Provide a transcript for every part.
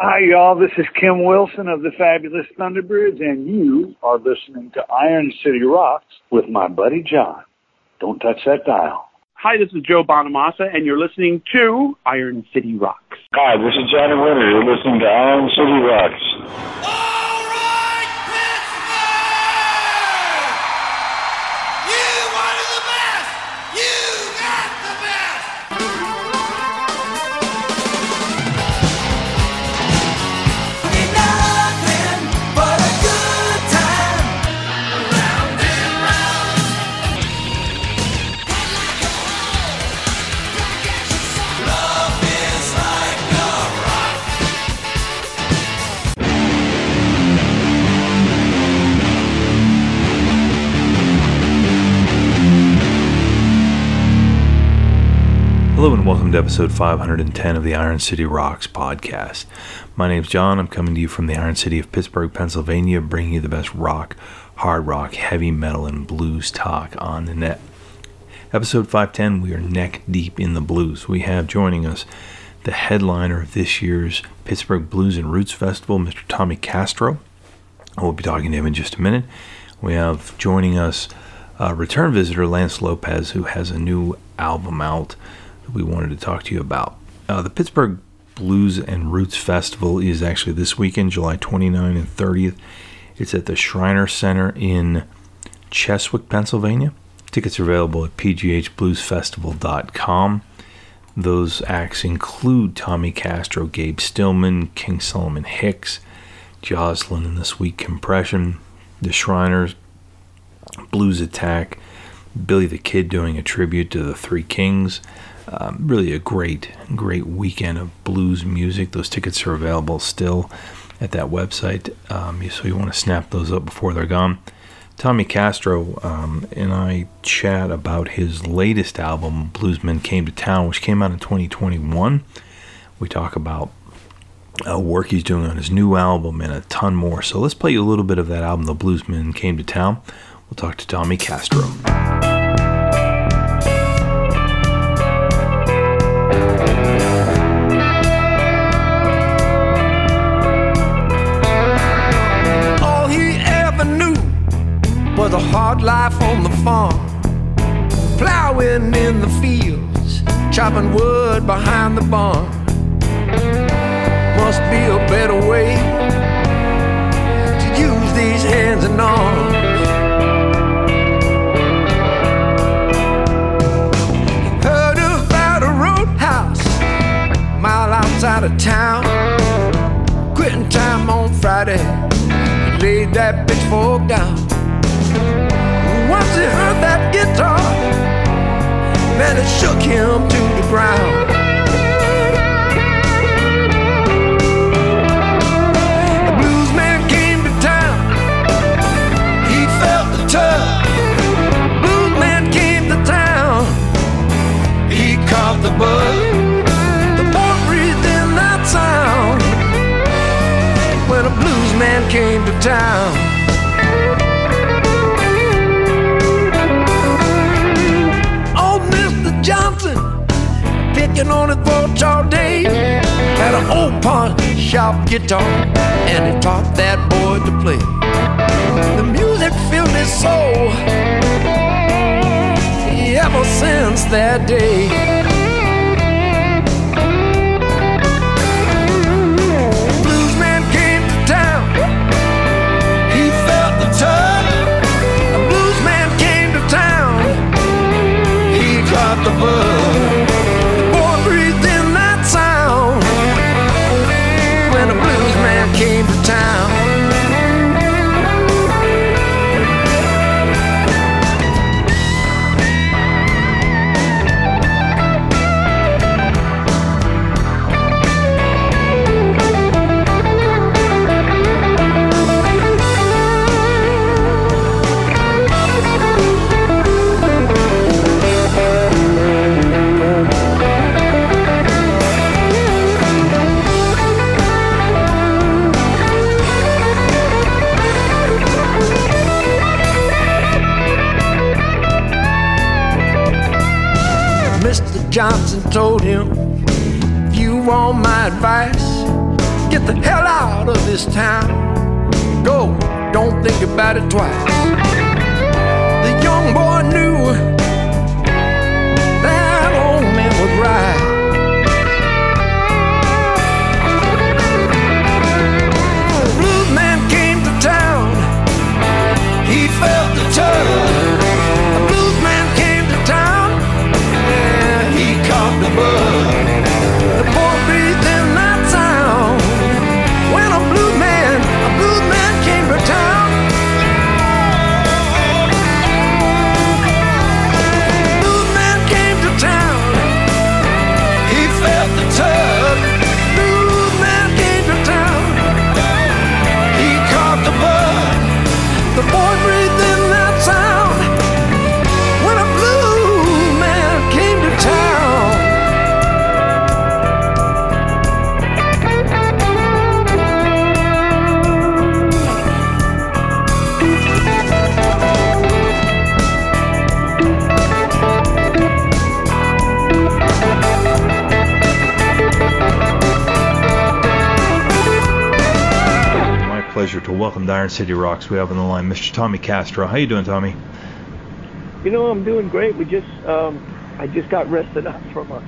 Hi, y'all. This is Kim Wilson of the Fabulous Thunderbirds, and you are listening to Iron City Rocks with my buddy John. Don't touch that dial. Hi, this is Joe Bonamassa, and you're listening to Iron City Rocks. Hi, this is Johnny Winter. You're listening to Iron City Rocks. Hello and welcome to episode 510 of the Iron City Rocks podcast. My name's John. I'm coming to you from the Iron City of Pittsburgh, Pennsylvania, bringing you the best rock, hard rock, heavy metal, and blues talk on the net. Episode 510, we are neck deep in the blues. We have joining us the headliner of this year's Pittsburgh Blues and Roots Festival, Mr. Tommy Castro. We'll be talking to him in just a minute. We have joining us a return visitor, Lance Lopez, who has a new album out we wanted to talk to you about. Uh, the Pittsburgh Blues and Roots Festival is actually this weekend, July 29 and 30th. It's at the Shriner Center in Cheswick, Pennsylvania. Tickets are available at pghbluesfestival.com. Those acts include Tommy Castro, Gabe Stillman, King Solomon Hicks, Jocelyn and the Sweet Compression, the Shriners, Blues Attack, Billy the Kid doing a tribute to the Three Kings, um, really a great, great weekend of blues music. Those tickets are available still at that website, um, so you want to snap those up before they're gone. Tommy Castro um, and I chat about his latest album, Bluesmen Came to Town, which came out in 2021. We talk about uh, work he's doing on his new album and a ton more. So let's play you a little bit of that album, The Bluesmen Came to Town. We'll talk to Tommy Castro. Was a hard life on the farm. Plowing in the fields, chopping wood behind the barn. Must be a better way to use these hands and arms. Heard about a roadhouse a mile outside of town. Quitting time on Friday, laid that pitchfork down once he heard that guitar, man, it shook him to the ground. The blues man came to town, he felt the tug. Blues man came to town, he caught the bug. The boy breathed in that sound when a blues man came to town. Picking on his porch all day. Had an old pawn shop guitar, and he taught that boy to play. The music filled his soul ever since that day. Pleasure to welcome to Iron City Rocks. We have on the line Mr. Tommy Castro. How you doing, Tommy? You know, I'm doing great. We just, um, I just got rested up from a,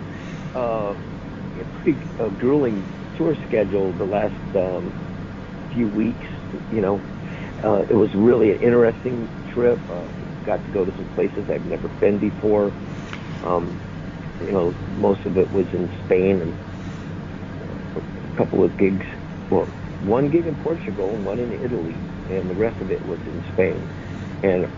uh, a pretty grueling tour schedule the last um, few weeks. You know, uh, it was really an interesting trip. Uh, got to go to some places I've never been before. Um, you know, most of it was in Spain and a couple of gigs. Well, one gig in Portugal and one in Italy, and the rest of it was in Spain. And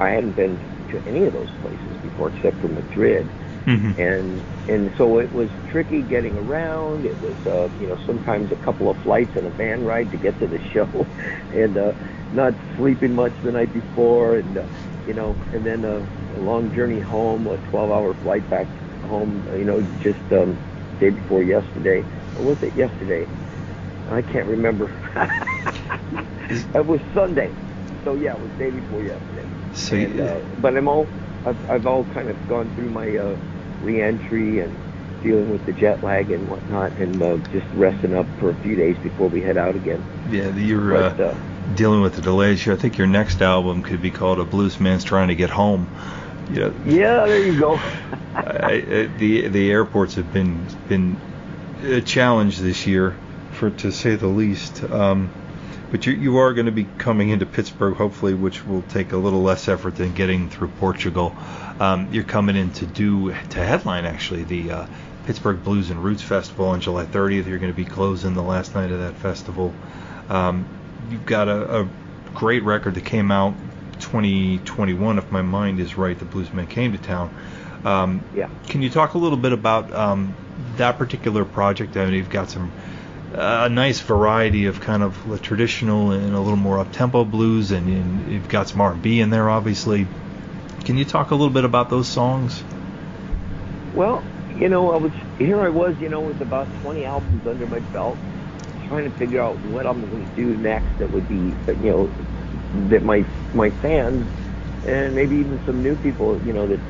I hadn't been to any of those places before except for Madrid. Mm-hmm. And and so it was tricky getting around. It was uh, you know sometimes a couple of flights and a van ride to get to the show, and uh, not sleeping much the night before, and uh, you know, and then uh, a long journey home, a 12-hour flight back home. You know, just um, day before yesterday. Or was it yesterday? I can't remember. it was Sunday. So yeah, it was day before yesterday. So, And, uh, but I'm all, I've, I've all kind of gone through my uh, re-entry and dealing with the jet lag and whatnot, and uh, just resting up for a few days before we head out again. yeah, you're But uh, uh, dealing with the delays here. I think your next album could be called "A Blues Man's Trying to Get Home." You know, yeah, there you go. I, I, the the airports have been been a challenge this year, to say the least. Um, but you you are going to be coming into Pittsburgh, hopefully, which will take a little less effort than getting through Portugal. Um, you're coming in to do to headline actually the uh, Pittsburgh Blues and Roots Festival on July 30th. You're going to be closing the last night of that festival. Um, you've got a, a great record that came out 2021, if my mind is right. The Bluesmen came to town. Um, Yeah. Can you talk a little bit about um, that particular project? I mean, you've got some a nice variety of kind of the traditional and a little more up tempo blues, and, and you've got some R&B in there, obviously. Can you talk a little bit about those songs? Well, you know, I was here. I was, you know, with about 20 albums under my belt, trying to figure out what I'm going to do next. That would be, you know, that my my fans and maybe even some new people, you know, that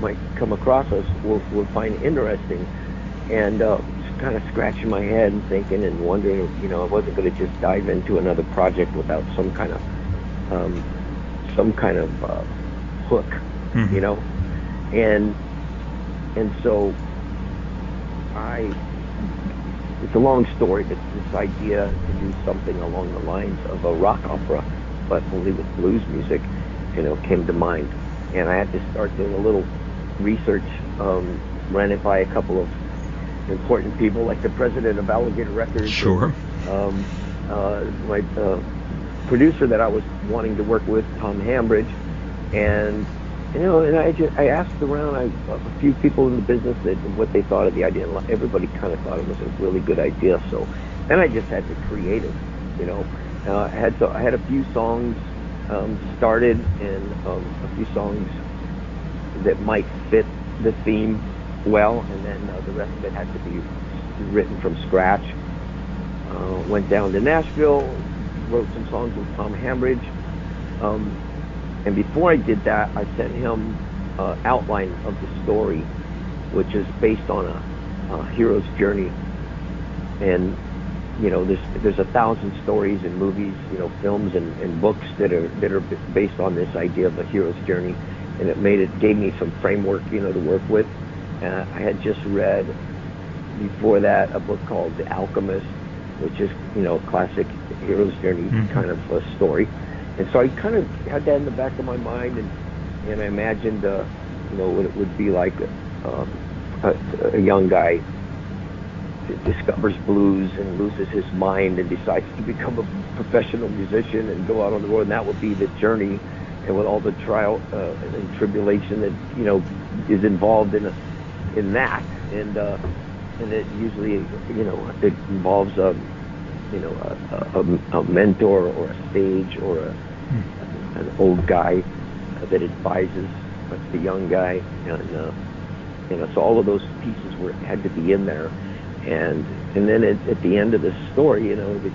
might come across us will will find interesting. And uh, kind of scratching my head and thinking and wondering, you know, I wasn't going to just dive into another project without some kind of um, some kind of uh, hook, Mhm. you know, and and so I it's a long story, but this idea to do something along the lines of a rock opera, but only with blues music, you know, came to mind. And I had to start doing a little research, um, ran it by a couple of important people, like the president of Alligator Records. Sure. Um, uh, my uh, producer that I was wanting to work with, Tom Hambridge, and you know, and I just I asked around I, a few people in the business that what they thought of the idea, and everybody kind of thought it was a really good idea. So, then I just had to create it. You know, uh, I had so I had a few songs um, started and um, a few songs that might fit the theme well, and then uh, the rest of it had to be written from scratch. Uh, went down to Nashville, wrote some songs with Tom Hambridge. Um, and before I did that, I sent him uh, outline of the story, which is based on a, a hero's journey. And you know, there's there's a thousand stories and movies, you know, films and, and books that are that are based on this idea of a hero's journey, and it made it gave me some framework, you know, to work with. And I had just read before that a book called The Alchemist, which is you know a classic hero's journey Mhm. kind of a story. And so I kind of had that in the back of my mind, and and I imagined, uh, you know, what it would be like um, a, a young guy discovers blues and loses his mind and decides to become a professional musician and go out on the road, and that would be the journey, and with all the trial uh, and tribulation that you know is involved in a, in that, and uh, and it usually you know it involves a you know a, a, a mentor or a stage or a, an old guy that advises the young guy, and uh, you know so all of those pieces were had to be in there, and and then at, at the end of the story, you know, the,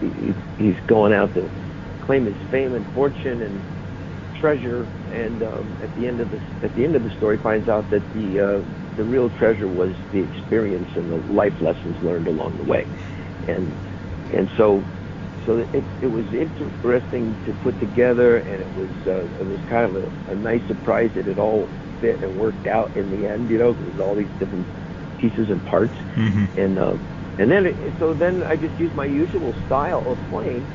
he, he's going out to claim his fame and fortune and treasure, and um, at the end of the at the end of the story, finds out that the uh, the real treasure was the experience and the life lessons learned along the way, and and so so it, it was interesting to put together, and it was uh, it was kind of a, a nice surprise that it all fit and worked out in the end, you know, because all these different pieces and parts, hmm and uh, and then it, so then I just used my usual style of playing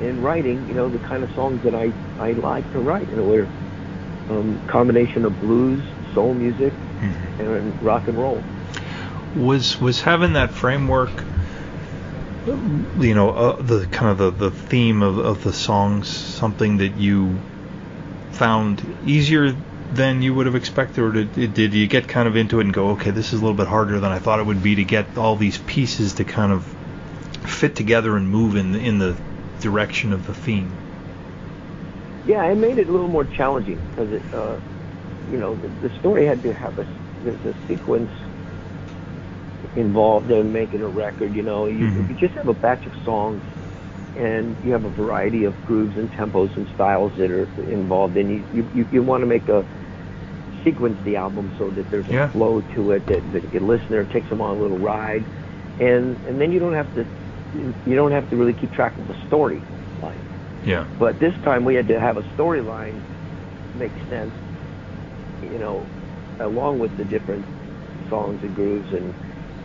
in writing, you know, the kind of songs that I I like to write, you know, where um, combination of blues, soul music, hmm and rock and roll. was was having that framework you know uh, the kind of the, the theme of, of the songs something that you found easier than you would have expected or did, did you get kind of into it and go okay this is a little bit harder than I thought it would be to get all these pieces to kind of fit together and move in the, in the direction of the theme Yeah, it made it a little more challenging because it, uh, you know, the, the story had to have a there's a sequence involved in making a record. You know, you, Mhm. you just have a batch of songs, and you have a variety of grooves and tempos and styles that are involved. And you you, you, you want to make a sequence the album so that there's a Yeah. flow to it that, that the listener takes them on a little ride, and and then you don't have to you don't have to really keep track of the story line. yeah But this time we had to have a storyline make sense, you know, along with the different songs and grooves, and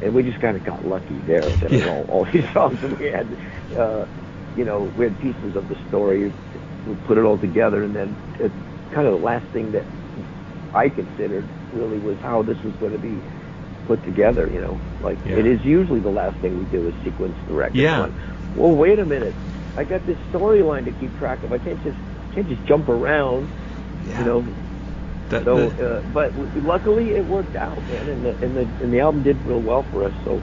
and we just kind of got lucky there that Yeah. all, all these songs that we had, uh, you know, we had pieces of the story, we put it all together, and then it, kind of the last thing that I considered really was how this was going to be put together. You know, like Yeah. it is usually the last thing we do is sequence the record. Yeah. Well, wait a minute. I got this storyline to keep track of. I can't just can't just jump around. Yeah. You know. that, So, that- uh, but luckily it worked out, man, and the and the and the album did real well for us. So,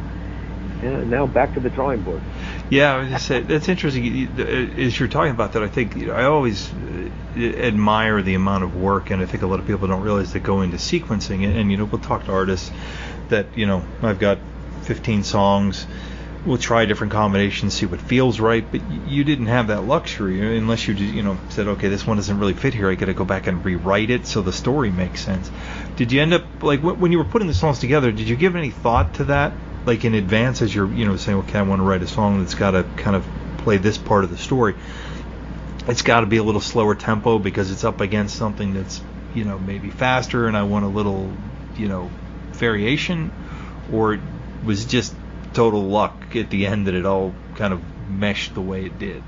yeah, now back to the drawing board. Yeah, I was just say that's interesting. Uh, As you're talking about that, I think you know, I always uh, admire the amount of work, and I think a lot of people don't realize that go into sequencing. And, and you know, we'll talk to artists that you know I've got 15 songs. We'll try different combinations, see what feels right. But you didn't have that luxury uh, unless you just, you know said, okay, this one doesn't really fit here. I got to go back and rewrite it so the story makes sense. Did you end up like when you were putting the songs together? Did you give any thought to that, like in advance, as you're you know saying, okay, I want to write a song that's got to kind of play this part of the story. It's got to be a little slower tempo because it's up against something that's you know maybe faster, and I want a little you know variation, or was just total luck at the end that it all kind of meshed the way it did?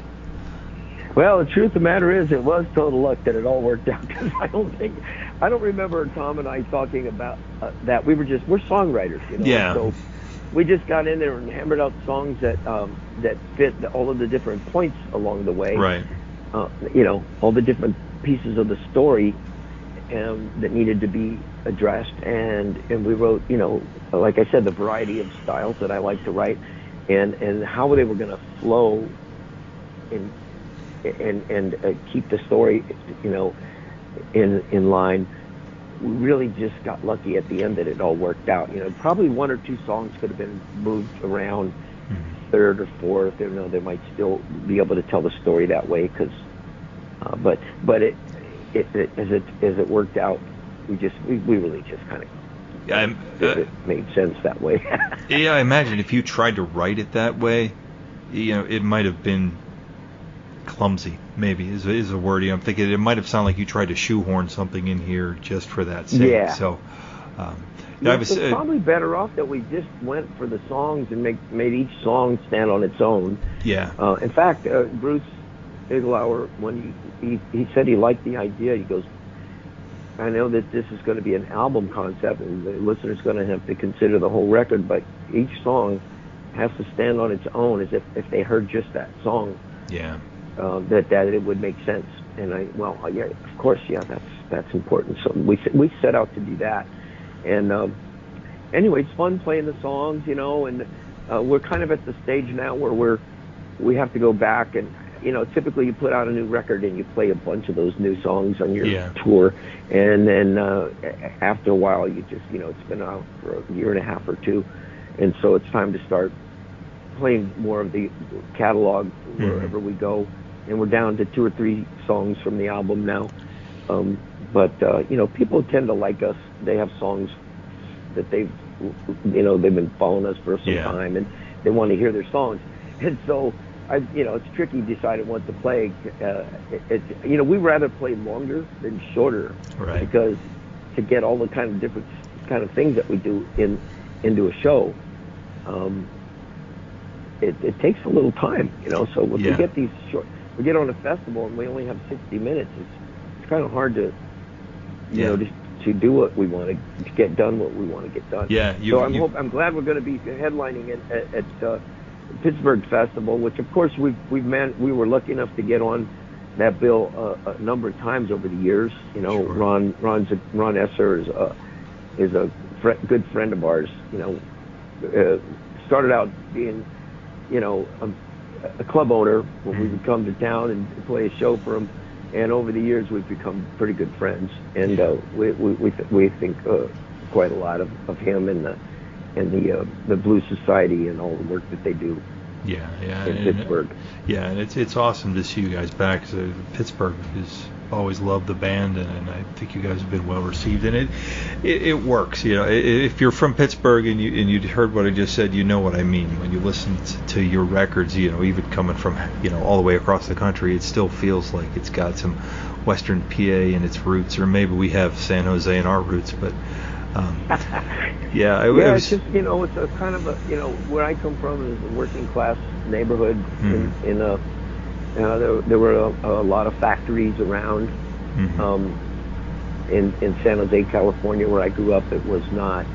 Well, the truth of the matter is, it was total luck that it all worked out because I don't think, I don't remember Tom and I talking about uh, that. We were just, we're songwriters, you know. Yeah. So we just got in there and hammered out songs that um, that fit the, all of the different points along the way. Right. Uh, you know, all the different pieces of the story um, that needed to be addressed, and and we wrote, you know, like I said, the variety of styles that I like to write, and and how they were going to flow in and and uh, keep the story, you know, in in line. We really just got lucky at the end that it all worked out. You know, probably one or two songs could have been moved around, third or fourth. You know, they might still be able to tell the story that way. Because, uh, but but it, it, it as it as it worked out, we just we, we really just kind of Yeah, uh, it made sense that way. yeah, I imagine if you tried to write it that way, you know, it might have been clumsy. Maybe is is a word. You know, I'm thinking it might have sounded like you tried to shoehorn something in here just for that sake. Yeah. So, um, Yeah, I was, it's uh, probably better off that we just went for the songs and make made each song stand on its own. yeah, Uh, in fact, uh, Bruce Iglauer, when he, he he said he liked the idea, he goes, "I know that this is going to be an album concept, and the listener's going to have to consider the whole record, but each song has to stand on its own, as if if they heard just that song, yeah, uh, that that it would make sense." And I, well, yeah, of course, yeah, that's that's important. So we we set out to do that, and um, anyway, it's fun playing the songs, you know, and uh, we're kind of at the stage now where we're we have to go back and you know typically you put out a new record and you play a bunch of those new songs on your Yeah. tour. And then uh, after a while you just you know it's been out for a year and a half or two. And so it's time to start playing more of the catalog wherever we go. And we're down to two or three songs from the album now. Um, but uh, you know people tend to like us. They have songs that they've you know they've been following us for some Yeah. time and they want to hear their songs. And so I you know it's tricky deciding what to play uh, it, it you know we rather play longer than shorter right. because to get all the kind of different kind of things that we do in into a show um, it, it takes a little time you know so when Yeah. we get these short we get on a festival and we only have 60 minutes it's it's kind of hard to you Yeah. know to, to do what we want to, to get done what we want to get done Yeah, you, so I'm you- hope, I'm glad we're going to be headlining at, at, at uh, Pittsburgh Festival, which of course we've we've man we were lucky enough to get on that bill uh, a number of times over the years. You know, Sure. Ron Ron's a, Ron Esser is a is a fr- good friend of ours. You know, uh, started out being you know a, a club owner when we Mhm. would come to town and play a show for him. And over the years, we've become pretty good friends, and uh, we we we, th- we think uh, quite a lot of, of him and the and the uh, the Blue Society and all the work that they do yeah, yeah, in and- Pittsburgh. Yeah, and it's it's awesome to see you guys back. 'cause, uh, Pittsburgh has always loved the band, and, and I think you guys have been well received. And it it, it works. You know, I- if you're from Pittsburgh and you and you heard what I just said, you know what I mean. When you listen to your records, you know, even coming from you know all the way across the country, it still feels like it's got some Western PA in its roots, or maybe we have San Jose in our roots, but. Um, yeah, I, yeah, I it's was, just you know, it's a kind of a you know where I come from is a working class neighborhood Mhm. in, in a uh, there, there were a, a lot of factories around. mhm. Um, in in San Jose, California, where I grew up, it was not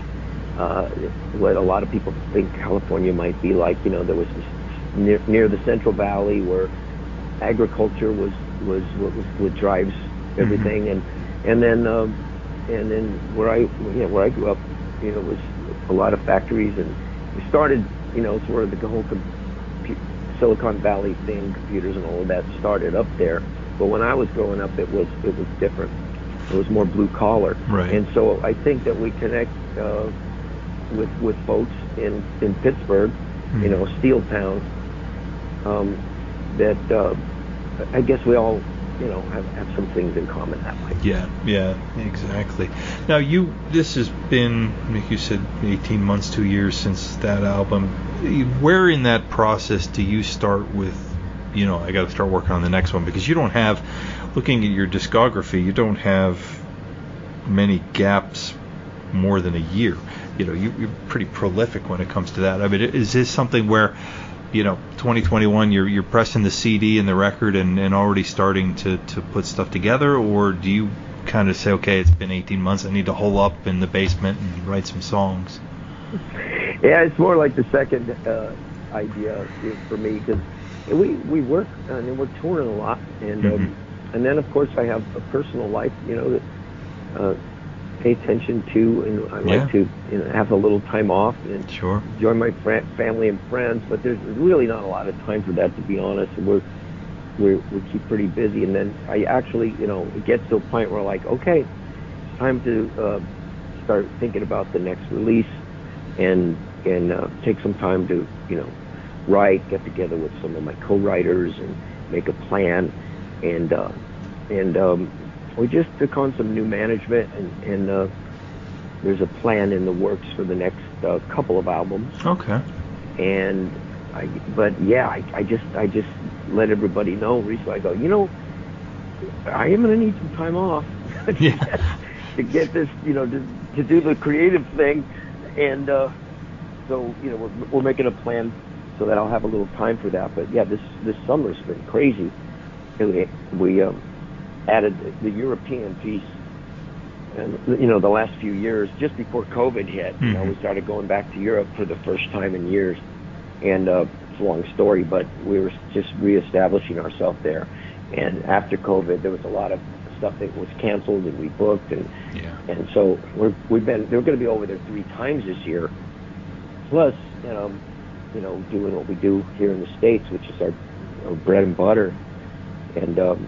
uh, what a lot of people think California might be like. You know, there was this near, near the Central Valley where agriculture was was what was what drives everything, and and then um, and then where I you know, where I grew up, you know, was a lot of factories, and we started, you know, sort of the whole Silicon Valley thing, computers and all of that started up there. But when I was growing up, it was it was different. It was more blue collar, Right. and so I think that we connect uh, with with folks in in Pittsburgh, Mhm. you know, Steel Town. Um, that uh, I guess we all, you know, have, have some things in common that way. Yeah, yeah, exactly. Now you, this has been, like you said, 18 months, two years since that album. Where in that process do you start with, you know, I got to start working on the next one because you don't have, looking at your discography, you don't have many gaps more than a year. You know, you, you're pretty prolific when it comes to that. I mean, is this something where, you know, 2021, you're you're pressing the CD and the record and, and already starting to, to put stuff together, or do you kind of say, okay, it's been 18 months, I need to hole up in the basement and write some songs? Yeah, it's more like the second uh, idea for me because we we work and we're touring a lot, and Mhm. um, and then of course I have a personal life, you know, that uh, pay attention to, and I Yeah. like to you know have a little time off and Sure. enjoy my fr- family and friends. But there's really not a lot of time for that, to be honest. We're we we keep pretty busy, and then I actually, you know, it gets to a point where like, okay, it's time to uh, start thinking about the next release, and and uh, take some time to, you know, write, get together with some of my co-writers, and make a plan, and uh, and um, we just took on some new management, and and uh, there's a plan in the works for the next uh, couple of albums, Okay. and I, but yeah, I, I just I just let everybody know recently. I go, you know, I am gonna need some time off Yeah. to get this, you know, to, to do the creative thing, and uh, so you know we're, we're making a plan so that I'll have a little time for that. But yeah, this this summer's been crazy. We, we um, added the, European piece, and you know the last few years, just before COVID hit, you know, we started going back to Europe for the first time in years, and uh, it's a long story, but we were just reestablishing ourselves there. And after COVID, there was a lot of stuff that was canceled and rebooked, and Yeah. and so we're, we've been they're going to be over there three times this year. Plus, um, you know, doing what we do here in the states, which is our, our bread and butter. And um,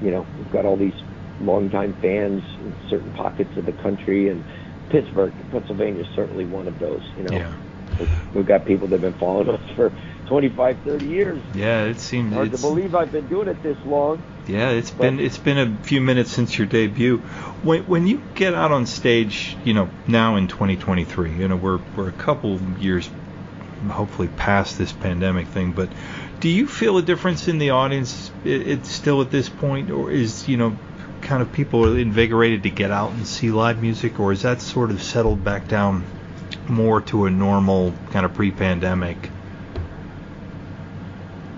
you know, we've got all these longtime fans in certain pockets of the country, and Pittsburgh, Pennsylvania, is certainly one of those. You know, Yeah. We've- got people that have been following us for 25, 30 years. Yeah, it seems hard to believe I've been doing it this long. Yeah, it's but, been it's been a few minutes since your debut. When when you get out on stage, you know, now in 2023, you know, we're we're a couple years hopefully past this pandemic thing, but do you feel a difference in the audience it, it's still at this point or is, you know, kind of people invigorated to get out and see live music or is that sort of settled back down more to a normal kind of pre-pandemic?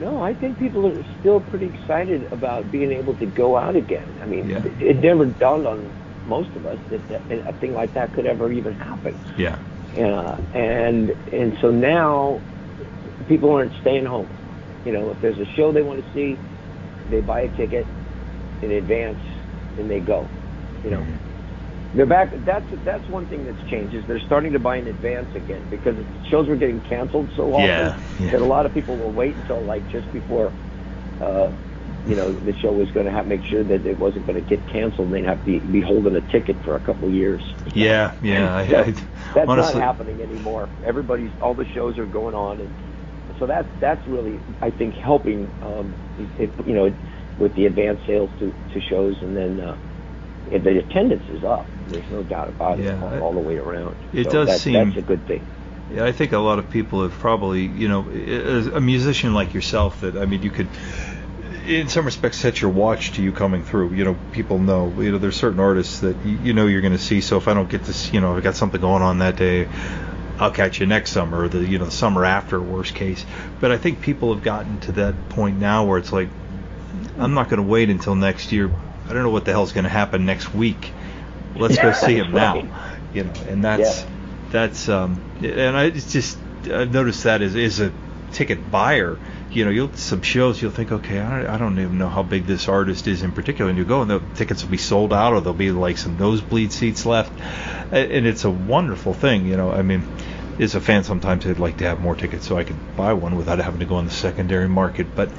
No, I think people are still pretty excited about being able to go out again. I mean, Yeah. it, it never dawned on most of us that, that a thing like that could ever even happen. Yeah. Uh, and and so now people aren't staying home. You know, if there's a show they want to see, they buy a ticket in advance and they go. You know, they're back. That's that's one thing that's changed is they're starting to buy in advance again because shows were getting canceled so often Yeah, yeah. that a lot of people will wait until like just before. Uh, you know, the show was going to have make sure that it wasn't going to get canceled, and they'd have to be, be holding a ticket for a couple of years. Yeah, yeah. I, I, that's honestly, not happening anymore. Everybody's all the shows are going on, and so that's that's really I think helping. Um, it, you know, with the advance sales to, to shows, and then uh, the attendance is up. There's no doubt about Yeah, it all, all the way around. It So does that, seem- that's a good thing. Yeah, I think a lot of people have probably, you know, as a musician like yourself, that I mean, you could, in some respects, set your watch to you coming through. You know, people know. You know, there's certain artists that you, you know you're going to see. So if I don't get this, you know, if I got something going on that day, I'll catch you next summer, or the you know the summer after, worst case. But I think people have gotten to that point now where it's like, I'm not going to wait until next year. I don't know what the hell's going to happen next week. Let's go see him Right. now. You know, and that's Yeah. that's um and I it's just I've noticed that is is a ticket buyer. You know, you'll some shows you'll think, okay, I don't, I don't even know how big this artist is in particular, and you go and the tickets will be sold out, or there'll be like some nosebleed seats left, and it's a wonderful thing. You know, I mean, as a fan, sometimes I'd like to have more tickets so I could buy one without having to go on the secondary market. But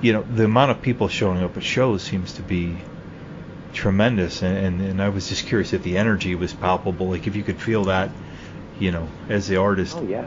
you know, the amount of people showing up at shows seems to be tremendous, and, and and I was just curious if the energy was palpable, like if you could feel that, you know, as the artist. Oh yeah.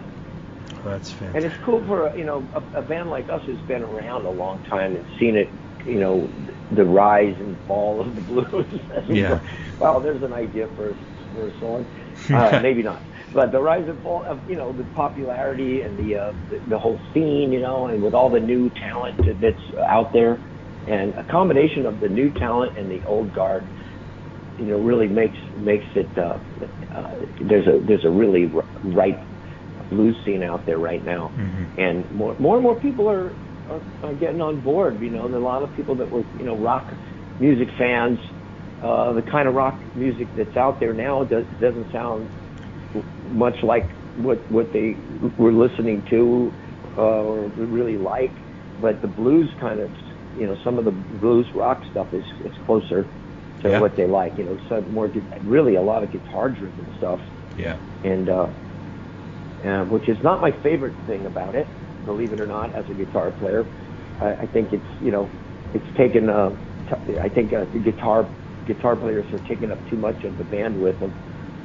That's And it's cool for a, you know a, a band like us who's been around a long time and seen it, you know, the rise and fall of the blues. Yeah. well, there's an idea for for a song. Uh, maybe not. But the rise and fall of you know the popularity and the, uh, the the whole scene, you know, and with all the new talent that's out there, and a combination of the new talent and the old guard, you know, really makes makes it. Uh, uh, there's a there's a really ripe blues scene out there right now, Mhm. and more more and more people are, are are getting on board. You know, there are a lot of people that were you know rock music fans. Uh, the kind of rock music that's out there now does, doesn't sound much like what what they were listening to uh, or really like, but the blues kind of, you know, some of the blues rock stuff is is closer to Yeah. what they like. You know, so more really a lot of guitar driven stuff Yeah. and uh, uh, which is not my favorite thing about it, believe it or not, as a guitar player. I, I think it's you know, it's taken. Uh, t- I think uh, the guitar guitar players are taking up too much of the bandwidth of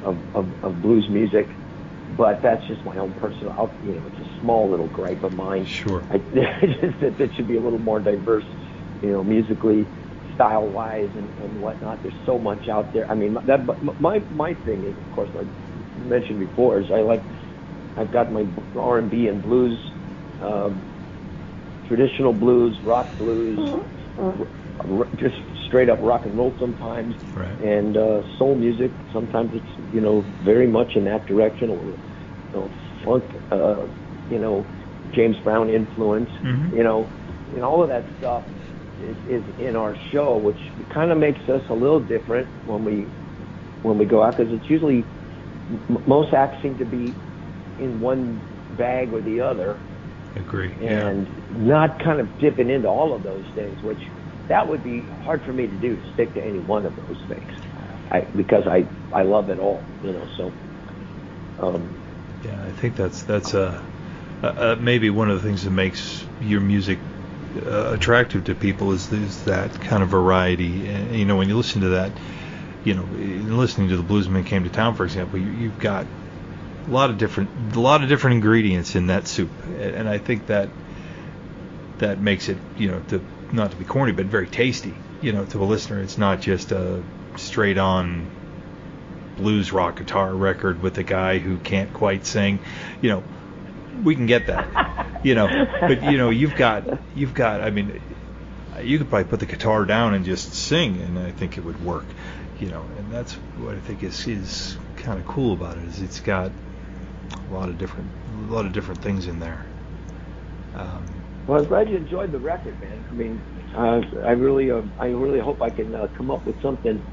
of, of, of blues music. But that's just my own personal. I'll- You know, it's a small little gripe of mine. Sure. I just that it should be a little more diverse, you know, musically, style wise and, and whatnot. There's so much out there. I mean, that my my thing is, of course, like I mentioned before, is I like I've got my R&B and blues, um, traditional blues, rock blues, Mm-hmm. r- just straight up rock and roll sometimes, Right. and uh, soul music. Sometimes it's you know very much in that direction, or you know, funk, uh, you know, James Brown influence, Mhm. you know, and all of that stuff is, is in our show, which kind of makes us a little different when we when we go out because it's usually m- most acts seem to be in one bag or the other Agree. and not kind of dipping into all of those things, which that would be hard for me to do, to stick to any one of those things, I, because I I love it all, you know. So, um, Yeah, I think that's that's uh, uh, maybe one of the things that makes your music uh, attractive to people is, is that kind of variety. And, you know, when you listen to that, you know, in listening to the Bluesman Came to Town, for example, you, you've got a lot of different a lot of different ingredients in that soup, and I think that that makes it, you know, to not to be corny, but very tasty. You know, to a listener, it's not just a straight on blues rock guitar record with a guy who can't quite sing. You know, we can get that. You know, but you know, you've got you've got. I mean, you could probably put the guitar down and just sing, and I think it would work. You know, and that's what I think is is kind of cool about it is it's got a lot of different a lot of different things in there. Um, well, I'm glad you enjoyed the record, man. I mean, uh, I really, uh, I really hope I can uh, come up with something.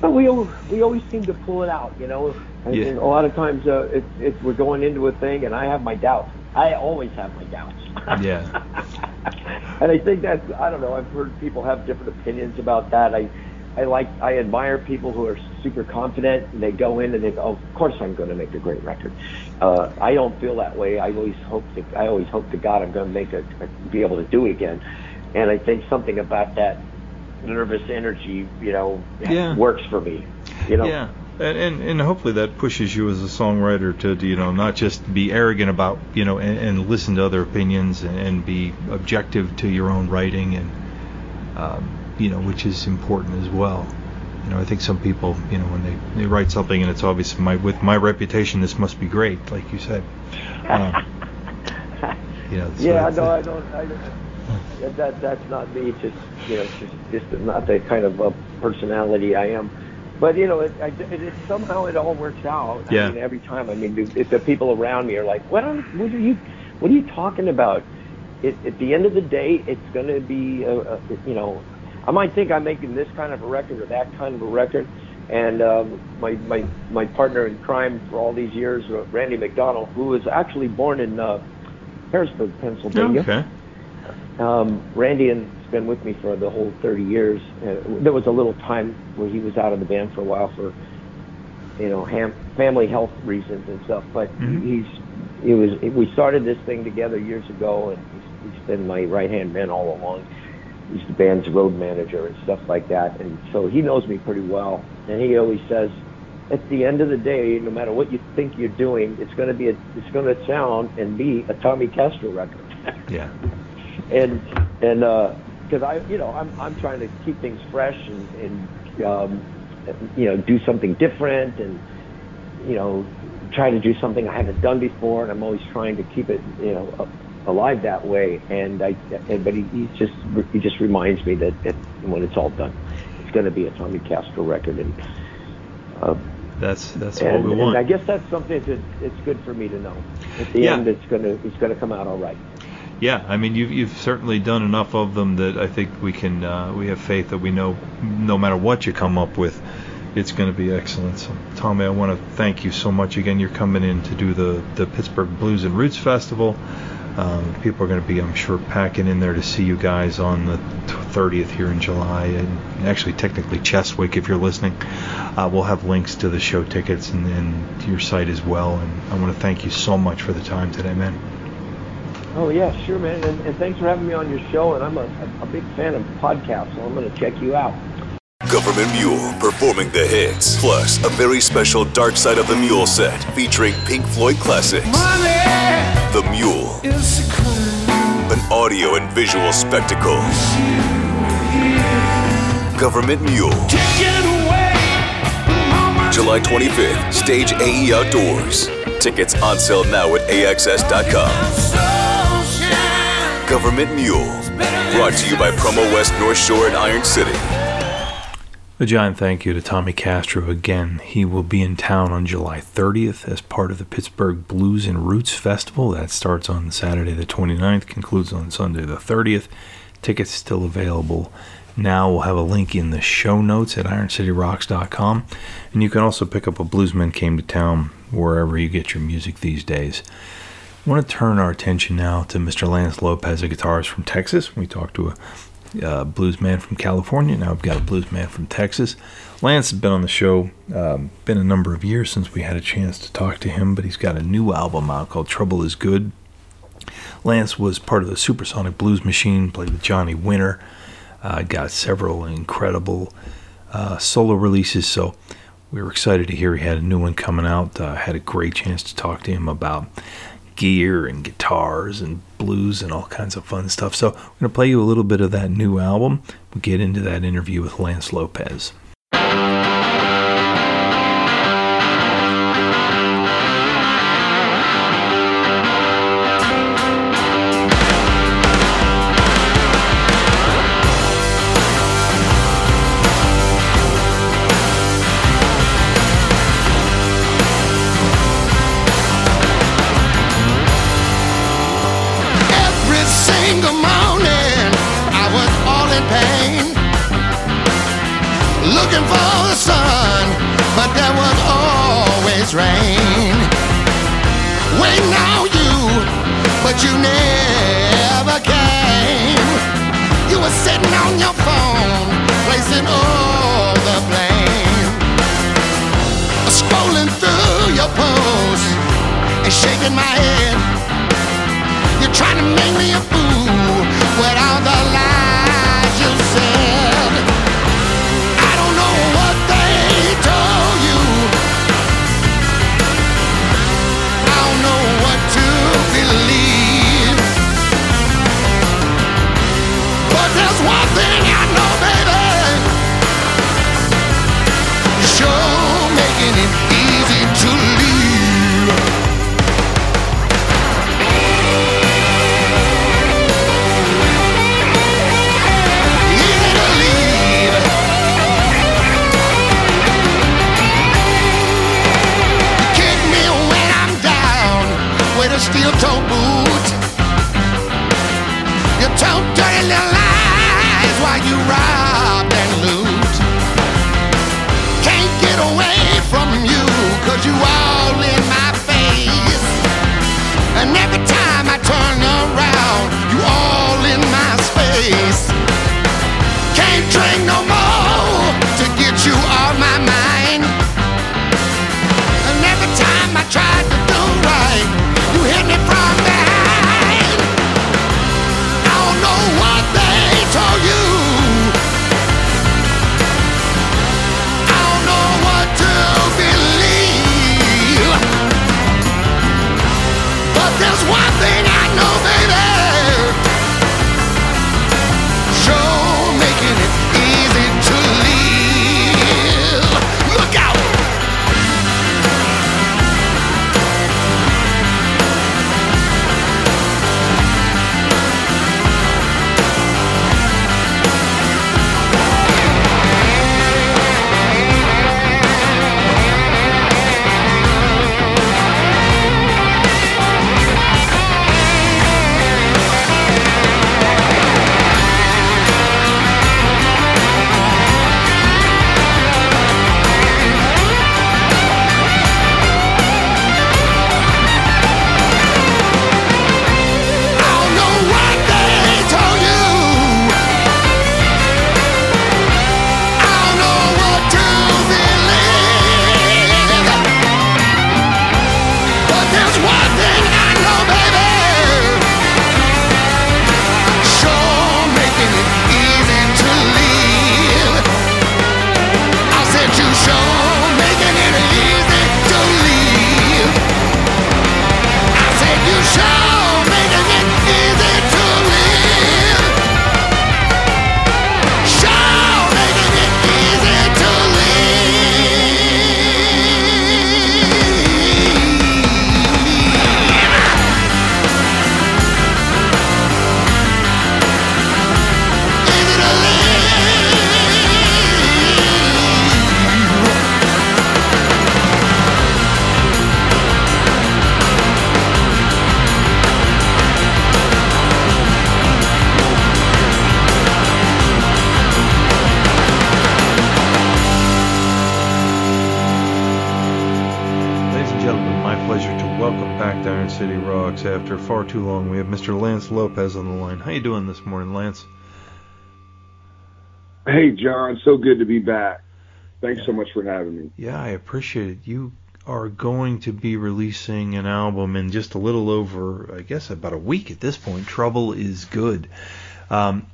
But we we always seem to pull it out, you know. I Yeah. think a lot of times uh, it, it, we're going into a thing, and I have my doubts. I always have my doubts. Yeah. and I think that's I don't know. I've heard people have different opinions about that. I I like I admire people who are super confident and they go in and they go, oh, of course I'm going to make a great record. Uh, I don't feel that way. I always hope to I always hope to God I'm going to make a, a be able to do it again. And I think something about that nervous energy, you know, Yeah. works for me. You know. Yeah, and, and and hopefully that pushes you as a songwriter to, to, you know not just be arrogant about you know and, and listen to other opinions and, and be objective to your own writing and um, you know which is important as well. You know, I think some people, you know, when they, they write something and it's obvious my with my reputation, this must be great, like you said. Um, you know, so yeah, no, I don't. I, don't- that, that that's not me. It's just you know, it's just just not the kind of uh, personality I am. But you know, it, I, it, it somehow it all works out. Yeah. I mean, every time. I mean, the, if the people around me are like, "What? Are, what are you? What are you talking about?" It, at the end of the day, it's going to be, a, a, you know, I might think I'm making this kind of a record or that kind of a record. And um, my, my my partner in crime for all these years, uh, Randy McDonald, who was actually born in uh, Harrisburg, Pennsylvania. okay. Um, Randy has been with me for the whole 30 years. Uh, there was a little time where he was out of the band for a while for, you know, ham- family health reasons and stuff. But Mhm. he's he was we started this thing together years ago, and he's, he's been my right hand man all along. He's the band's road manager and stuff like that, and so he knows me pretty well. And he always says, at the end of the day, no matter what you think you're doing, it's going to be a, it's going to sound and be a Tommy Castro record. Yeah. and and because I you know I'm I'm trying to keep things fresh and and um, you know do something different and you know try to do something I haven't done before and I'm always trying to keep it you know alive that way and I and, but he, he just he just reminds me that, that when it's all done it's going to be a Tommy Castro record and uh, That's that's and, what we and want. I guess that's something that it's good for me to know at the Yeah. end it's going to it's going to come out all right. Yeah, I mean you've you've certainly done enough of them that I think we can uh, we have faith that we know no matter what you come up with, it's going to be excellent. So Tommy, I want to thank you so much again. You're coming in to do the the Pittsburgh Blues and Roots Festival. Um, people are going to be, I'm sure, packing in there to see you guys on the 30th here in July, and actually technically Cheswick if you're listening. Uh, we'll have links to the show tickets and, and to your site as well. And I want to thank you so much for the time today, man. Oh yeah, sure, man, and, and thanks for having me on your show. And I'm a, a big fan of podcasts, so I'm going to check you out. Government Mule performing the hits, plus a very special Dark Side of the Mule set featuring Pink Floyd classics. The Mule, an audio and visual spectacle. Government Mule. July 25th, Stage AE Outdoors. Tickets on sale now at AXS.com. Government Mule. Brought to you by Promo West North Shore and Iron City. A giant thank you to Tommy Castro again. He will be in town on July 30th as part of the Pittsburgh Blues and Roots Festival. That starts on Saturday the 29th, concludes on Sunday the 30th. Tickets still available. Now we'll have a link in the show notes at ironcityrocks.com. And you can also pick up a Bluesman Came to Town wherever you get your music these days. I want to turn our attention now to Mr. Lance Lopez, a guitarist from Texas. We talked to a uh, blues man from California. Now we've got a blues man from Texas. Lance has been on the show, um, been a number of years since we had a chance to talk to him, but he's got a new album out called Trouble is Good. Lance was part of the Supersonic Blues Machine, played with Johnny Winter, uh, got several incredible uh, solo releases, so we were excited to hear he had a new one coming out. Uh, had a great chance to talk to him about gear and guitars and blues and all kinds of fun stuff. So, I'm going to play you a little bit of that new album. We'll get into that interview with Lance Lopez. After far too long, we have Mr. Lance Lopez on the line. How you doing this morning, Lance? Hey, John. So good to be back. Thanks so much for having me. Yeah, I appreciate it. You are going to be releasing an album in just a little over, I guess, about a week at this point. Trouble is good. Um,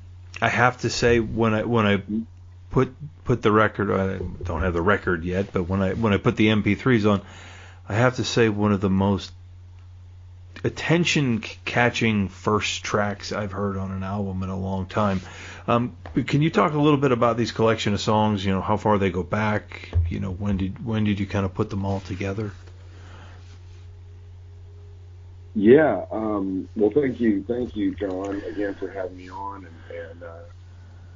I have to say, when I when I put put the record, I don't have the record yet, but when I when I put the MP3s on, I have to say one of the most attention catching first tracks I've heard on an album in a long time. Um, can you talk a little bit about these collection of songs? You know, how far they go back. You know, when did when did you kind of put them all together? Yeah. Um, well, thank you, thank you, John, again for having me on, and, and uh,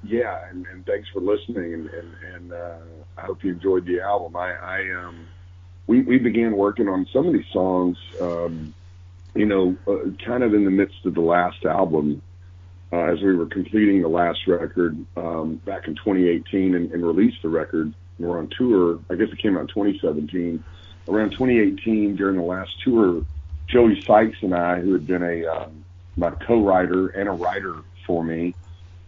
yeah, and, and thanks for listening, and and, uh, I hope you enjoyed the album. I, I um, we we began working on some of these songs. Um, you know, uh, kind of in the midst of the last album, uh, as we were completing the last record um, back in 2018 and, and released the record. We're on tour. I guess it came out in 2017. Around 2018, during the last tour, Joey Sykes and I, who had been a um, my co-writer and a writer for me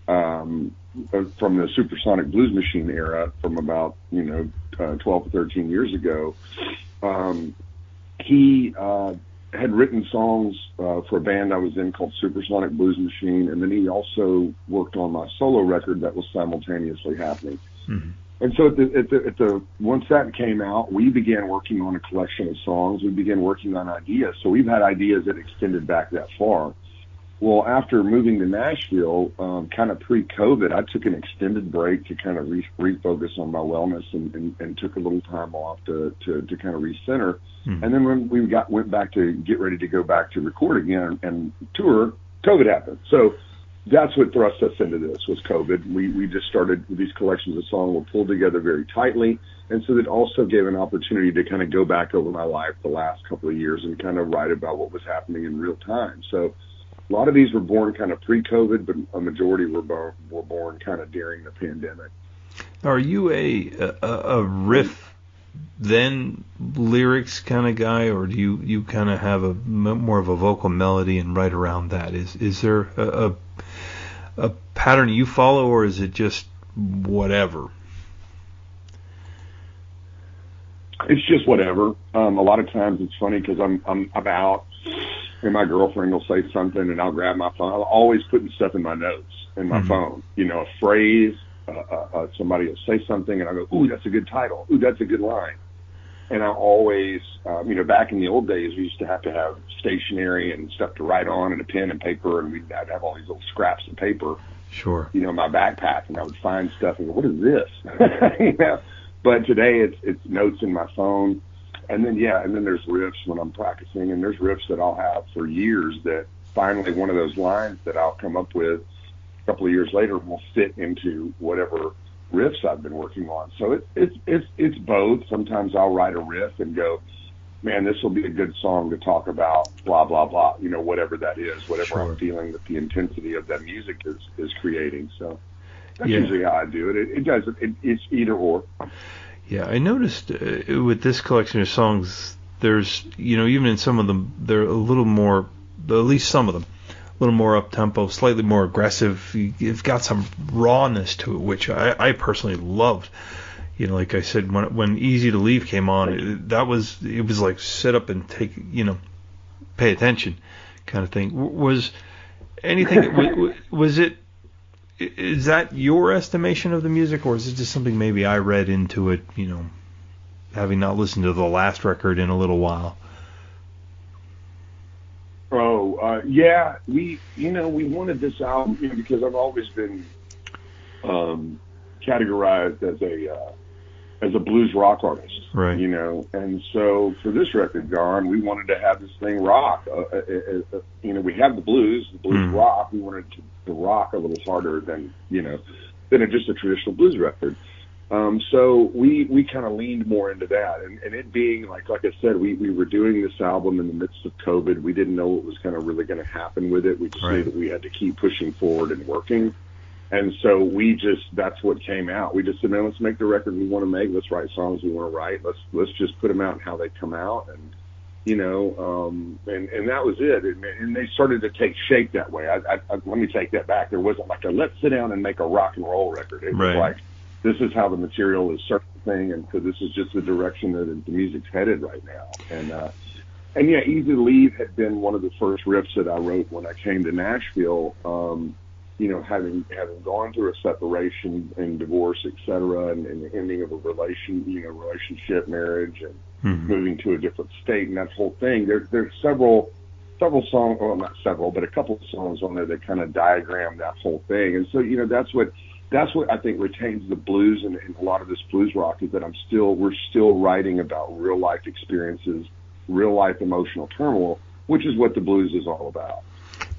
um, uh, from the Supersonic Blues Machine era, from about you know uh, 12 to 13 years ago, um, he uh, had written songs uh, for a band I was in called Supersonic Blues Machine, and then he also worked on my solo record that was simultaneously happening. Mm-hmm. And so at the, at the, at the once that came out, we began working on a collection of songs. We began working on ideas. So we've had ideas that extended back that far. Well, after moving to Nashville, um, kind of pre-COVID, I took an extended break to kind of re- refocus on my wellness and, and, and took a little time off to, to, to kind of recenter. Mhm. And then when we got went back to get ready to go back to record again and tour, COVID happened. So that's what thrust us into this was COVID. We we just started these collections of songs were pulled together very tightly, and so that also gave an opportunity to kind of go back over my life the last couple of years and kind of write about what was happening in real time. So a lot of these were born kind of pre-COVID, but a majority were born, were born kind of during the pandemic. Are you a a, a riff then lyrics kind of guy, or do you you kind of have a more of a vocal melody and write around that? Is is there a, a a pattern you follow, or is it just whatever? It's just whatever. Um, a lot of times it's funny because I'm I'm I'm out and my girlfriend will say something and I'll grab my phone. I'm always putting stuff in my notes in my Mhm. phone. You know, a phrase. Uh, uh, uh, somebody will say something and I go, "Ooh, that's a good title. Ooh, that's a good line." And I always, um, you know, back in the old days, we used to have to have stationery and stuff to write on and a pen and paper, and we'd I'd have all these little scraps of paper Sure. you know, my backpack and I would find stuff and go, what is this? you know? But today it's, it's notes in my phone. And then, yeah, and then there's riffs when I'm practicing and there's riffs that I'll have for years that finally one of those lines that I'll come up with a couple of years later will fit into whatever riffs I've been working on. So it's, it's, it's, it's both. Sometimes I'll write a riff and go, man, this will be a good song to talk about blah, blah, blah, you know, whatever that is, whatever Sure. I'm feeling that the intensity of that music is, is creating. So that's Yeah. usually how I do it. It, it does, it, it's either or. Yeah, I noticed uh, with this collection of songs, there's you know even in some of them they're a little more, at least some of them, a little more up tempo, slightly more aggressive. You- You've got some rawness to it, which I, I personally loved. You know, like I said, when when Easy to Leave came on, that was it was like sit up and take you know, pay attention, kind of thing. Was anything was, was it is that your estimation of the music, or is it just something maybe I read into it? You know, having not listened to the last record in a little while. Oh, uh, yeah, we, you know, we wanted this album, you know, because I've always been, um, categorized as a, uh, as a blues rock artist. Right. You know, and so for this record, John, we wanted to have this thing rock. Uh, uh, uh, uh, you know, we have the blues, the blues Mm. rock. We wanted to, to rock a little harder than, you know, than a, just a traditional blues record. Um, so we, we kind of leaned more into that and, and it being like, like I said, we, we were doing this album in the midst of COVID. We didn't know what was kind of really going to happen with it. We just knew that we had to keep pushing forward and working. And so we just, that's what came out. We just said, man, let's make the record we want to make. Let's write songs we want to write. Let's, let's just put them out and how they come out. And, you know, um, and and that was it. And, and they started to take shape that way. I, I, I, let me take that back. There wasn't like a let's sit down and make a rock and roll record. It Right. was like this is how the material is surfacing, and so this is just the direction that the music's headed right now. And uh, and yeah, Easy to Leave had been one of the first riffs that I wrote when I came to Nashville. Um, you know, having having gone through a separation and divorce, et cetera, and, and the ending of a relation, you know, relationship, marriage, and Mhm. moving to a different state, and that whole thing. There, there's several several songs, well, not several, but a couple of songs on there that kind of diagram that whole thing. And so, you know, that's what that's what I think retains the blues and, and a lot of this blues rock is that I'm still we're still writing about real life experiences, real life emotional turmoil, which is what the blues is all about.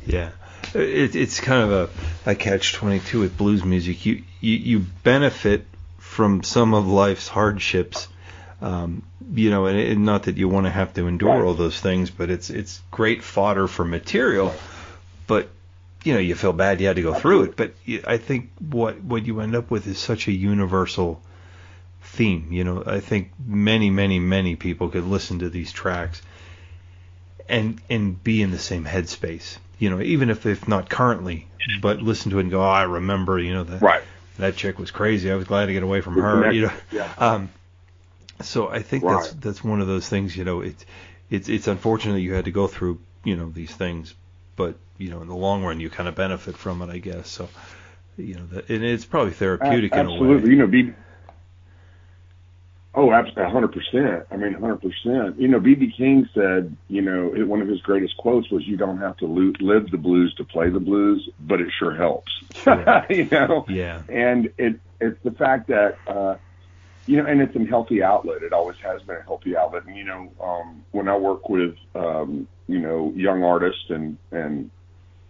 Yeah, it, it's kind of a, a catch twenty two with blues music. You, you you benefit from some of life's hardships, um, you know, and, and not that you want to have to endure Right. all those things, but it's it's great fodder for material. But you know, you feel bad you had to go through it. But I think what what you end up with is such a universal theme. You know, I think many many many people could listen to these tracks and and be in the same headspace. You know, even if if not currently, but listen to it and go, oh, I remember, you know, that Right. that chick was crazy. I was glad to get away from her. You know, yeah. um, so I think that's Right. that's one of those things. You know, it's it's it's unfortunate you had to go through you know these things, but you know, in the long run, you kind of benefit from it, I guess. So, you know, that, and it's probably therapeutic A- in a way. absolutely. You know, B. Oh, absolutely, hundred percent. I mean, hundred percent. You know, BB King said, you know, it- one of his greatest quotes was, "You don't have to lo- live the blues to play the blues, but it sure helps." Sure. you know. Yeah. And it it's the fact that uh, you know, and it's a healthy outlet. It always has been a healthy outlet. And you know, um, when I work with um, you know young artists and and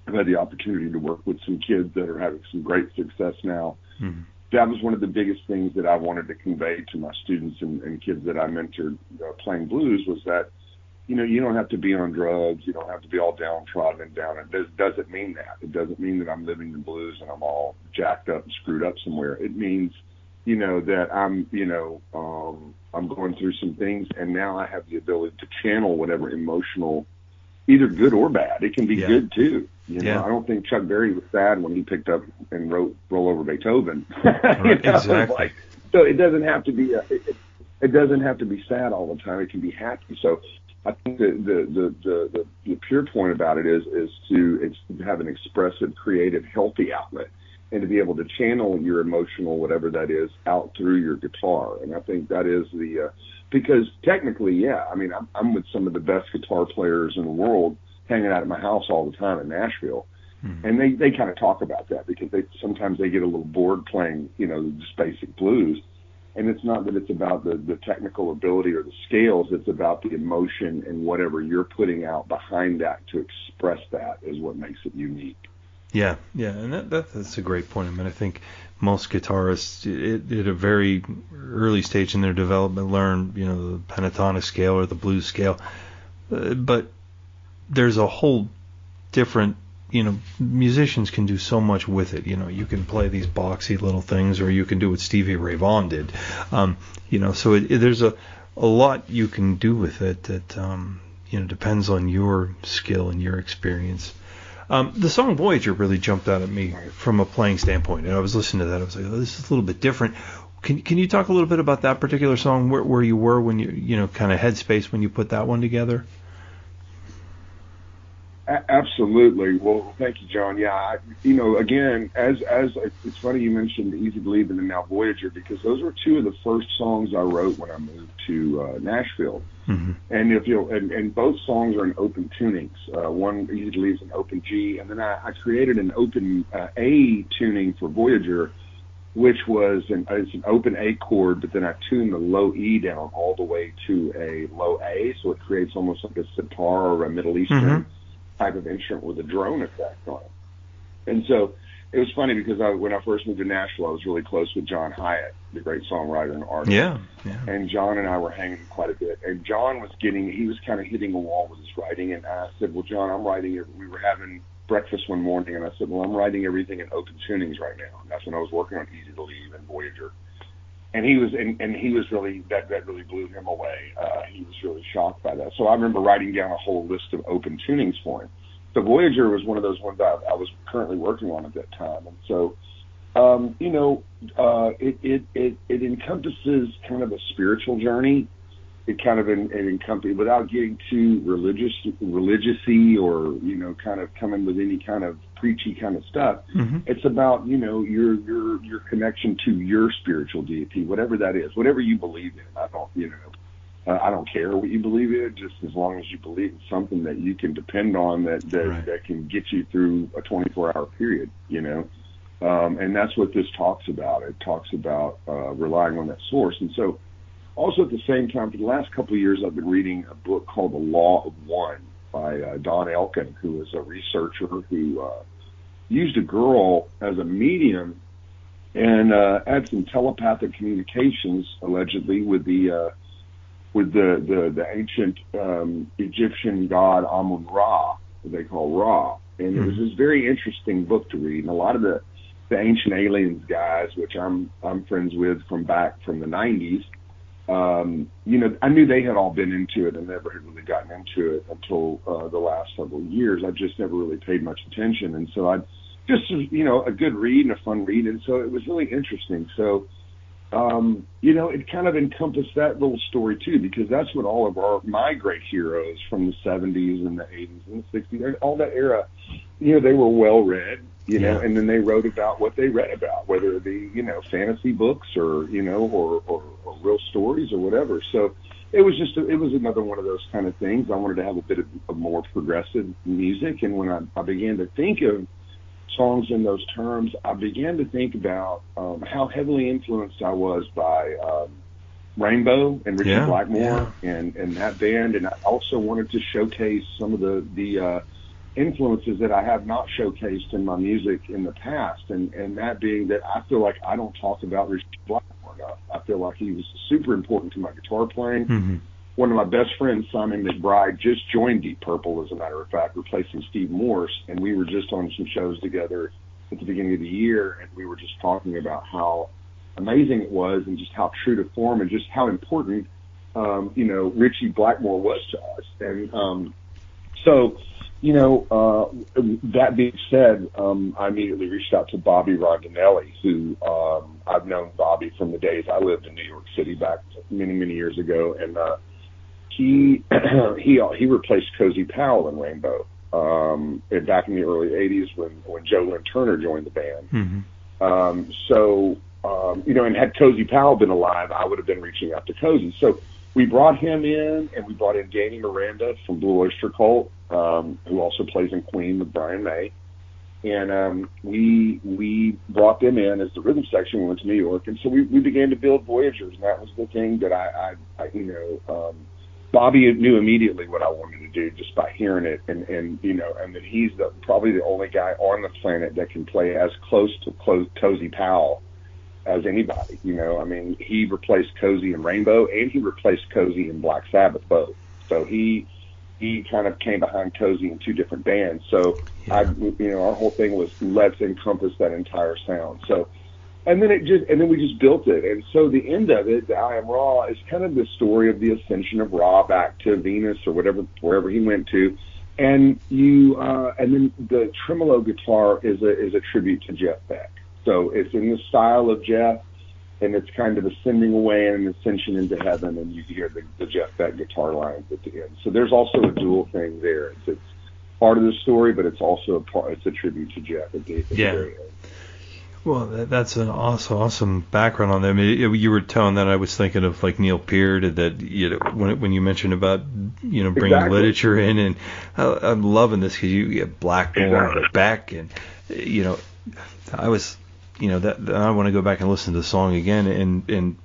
I've had the opportunity to work with some kids that are having some great success now Mhm. that was one of the biggest things that I wanted to convey to my students and, and kids that I mentored uh, playing blues was that, you know, you don't have to be on drugs. You don't have to be all downtrodden and down. It does, doesn't mean that. It doesn't mean that I'm living the blues and I'm all jacked up and screwed up somewhere. It means, you know, that I'm, you know, um, I'm going through some things and now I have the ability to channel whatever emotional, either good or bad. It can be Yeah. good too. You know, Yeah. I don't think Chuck Berry was sad when he picked up and wrote "Roll Over Beethoven." Right, know, exactly. like, so it doesn't have to be a, it, it- it doesn't have to be sad all the time. It can be happy. So I think the the the the, the, pure point about it is is to it's to have an expressive, creative, healthy outlet, and to be able to channel your emotional whatever that is out through your guitar. And I think that is the uh, because technically, yeah, I mean, I'm, I'm with some of the best guitar players in the world, hanging out at my house all the time in Nashville. And they they kind of talk about that because they sometimes they get a little bored playing you know just basic blues. And it's not that it's about the the technical ability or the scales it's about the emotion and whatever you're putting out behind that to express that is what makes it unique Yeah, yeah, and that, that that's a great point. I mean, I think most guitarists at, at a very early stage in their development learn, you know, the pentatonic scale or the blues scale, uh, but there's a whole different, you know, musicians can do so much with it. You know, you can play these boxy little things, or you can do what Stevie Ray Vaughan did. Um, you know, so it, it, there's a a lot you can do with it that um, you know depends on your skill and your experience. Um, the song Voyager really jumped out at me from a playing standpoint, and I was listening to that. I was like, oh, this is a little bit different. Can can you talk a little bit about that particular song, where where you were when you you know kind of headspace when you put that one together? Absolutely well thank you john yeah I, you know again as as it's funny you mentioned easy leave and now voyager because those were two of the first songs i wrote when i moved to uh, nashville Mm-hmm. And if you and, and both songs are in open tunings. Uh, one Easy Leave is an open G, and then I, I created an open uh, A tuning for Voyager, which was an it's an open A chord, but then I tuned the low E down all the way to a low A, so it creates almost like a sitar or a Middle Eastern type of instrument with a drone effect on it. And so it was funny because I, when I first moved to Nashville, I was really close with John Hiatt, the great songwriter and artist Yeah, yeah. and John and I were hanging quite a bit. And John was getting, he was kind of hitting a wall with his writing. And I said, well, John, I'm writing it. We were having breakfast one morning, and I said, well, I'm writing everything in open tunings right now. And that's when I was working on Easy to Leave and Voyager. And he was and, and he was really that that really blew him away. Uh, he was really shocked by that. So I remember writing down a whole list of open tunings for him. The Voyager was one of those ones I, I was currently working on at that time, and so um, you know, uh, it, it it it encompasses kind of a spiritual journey. It kind of it encompasses without getting too religious religiousy or you know kind of coming with any kind of preachy kind of stuff. Mm-hmm. It's about you know your your your connection to your spiritual deity, whatever that is, whatever you believe in. I don't you know uh, I don't care what you believe in, just as long as you believe in something that you can depend on that that, Right. that can get you through a 24 hour period. You know, um, and that's what this talks about. It talks about uh, relying on that source, and so also at the same time, for the last couple of years, I've been reading a book called The Law of One by uh, Don Elkin, who is a researcher who uh, used a girl as a medium and uh, had some telepathic communications allegedly with the uh, with the the, the ancient um, Egyptian god Amun Ra, they call Ra, and it was this very interesting book to read. And a lot of the the ancient aliens guys, which I'm I'm friends with from back from the '90s, um, you know, I knew they had all been into it and never had really gotten into it until uh, the last several years. I just never really paid much attention, and so I just you know a good read and a fun read, and so it was really interesting. So, um, you know, it kind of encompassed that little story too, because that's what all of our my great heroes from the '70s and the '80s and the '60s, all that era, you know, they were well read, you know, Yeah. and then they wrote about what they read about, whether it be you know fantasy books or you know or or, or real stories or whatever. So it was just a, it was another one of those kind of things. I wanted to have a bit of, of more progressive music, and when I, I began to think of songs in those terms, I began to think about um, how heavily influenced I was by um, Rainbow and Richard Yeah, Blackmore and and that band, and I also wanted to showcase some of the the uh, influences that I have not showcased in my music in the past, and and that being that I feel like I don't talk about Richard Blackmore enough. I feel like he was super important to my guitar playing. Mm-hmm. One of my best friends, Simon McBride, just joined Deep Purple, as a matter of fact, replacing Steve Morse, and we were just on some shows together at the beginning of the year, and we were just talking about how amazing it was, and just how true to form, and just how important, um, you know, Richie Blackmore was to us, and um, so. You know, uh, that being said, um, I immediately reached out to Bobby Rondinelli, who um, I've known Bobby from the days I lived in New York City back many, many years ago, and uh, he he he replaced Cozy Powell in Rainbow um, and back in the early '80s when when Joe Lynn Turner joined the band. Mm-hmm. Um, so um, you know, and had Cozy Powell been alive, I would have been reaching out to Cozy. So we brought him in, and we brought in Danny Miranda from Blue Oyster Cult, um, who also plays in Queen with Brian May. And um, we we brought them in as the rhythm section. We went to New York, and so we, we began to build Voyagers, and that was the thing that I, I, I you know, um, Bobby knew immediately what I wanted to do just by hearing it, and and you know, and that he's the probably the only guy on the planet that can play as close to close Cozy Powell as anybody. You know, I mean, he replaced Cozy in Rainbow, and he replaced Cozy in Black Sabbath both. So he he kind of came behind Cozy in two different bands. So I, you know, our whole thing was let's encompass that entire sound. So, and then it just, and then we just built it. And so the end of it, the I Am Ra, is kind of the story of the ascension of Ra back to Venus or whatever, wherever he went to. And you, uh, and then the tremolo guitar is a is a tribute to Jeff Beck. So it's in the style of Jeff, and it's kind of ascending away and an ascension into heaven, and you hear the, the Jeff Beck guitar lines at the end. So there's also a dual thing there. It's, it's part of the story, but it's also a part. It's a tribute to Jeff at the, at the Yeah. very end. Well, that, that's an awesome, awesome background on them. I mean, you were telling that I was thinking of like Neil Peart that you know when when you mentioned about you know bringing Exactly. literature in, and I, I'm loving this because you get Blackmore Exactly. and Beck, and you know I was you know that that I want to go back and listen to the song again and and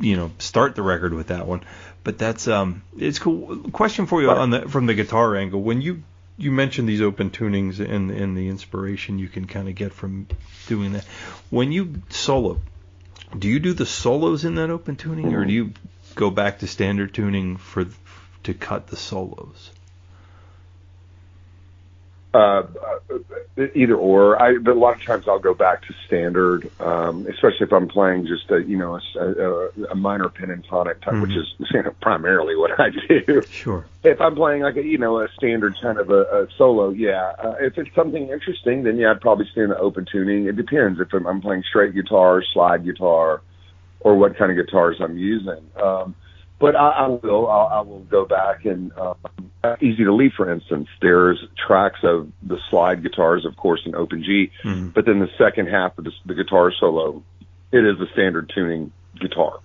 you know start the record with that one. But that's um it's cool. Question for you on the from the guitar angle when you you mentioned these open tunings and and the inspiration you can kind of get from doing that. When you solo, do you do the solos in that open tuning, or do you go back to standard tuning for to cut the solos? Uh, either or. I, but a lot of times I'll go back to standard, um, especially if I'm playing just a, you know, a, a, a minor pentatonic type, mm-hmm. which is you know, primarily what I do. Sure. If I'm playing like a, you know, a standard kind of a, a solo, yeah. Uh, if it's something interesting, then yeah, I'd probably stay in the open tuning. It depends if I'm, I'm playing straight guitar, slide guitar, or what kind of guitars I'm using. Um, but I, I will. I'll, I will go back and um, Easy to Leave, for instance. There's tracks of the slide guitars, of course, in Open G, mm-hmm. but then the second half of the, the guitar solo, it is a standard tuning guitar.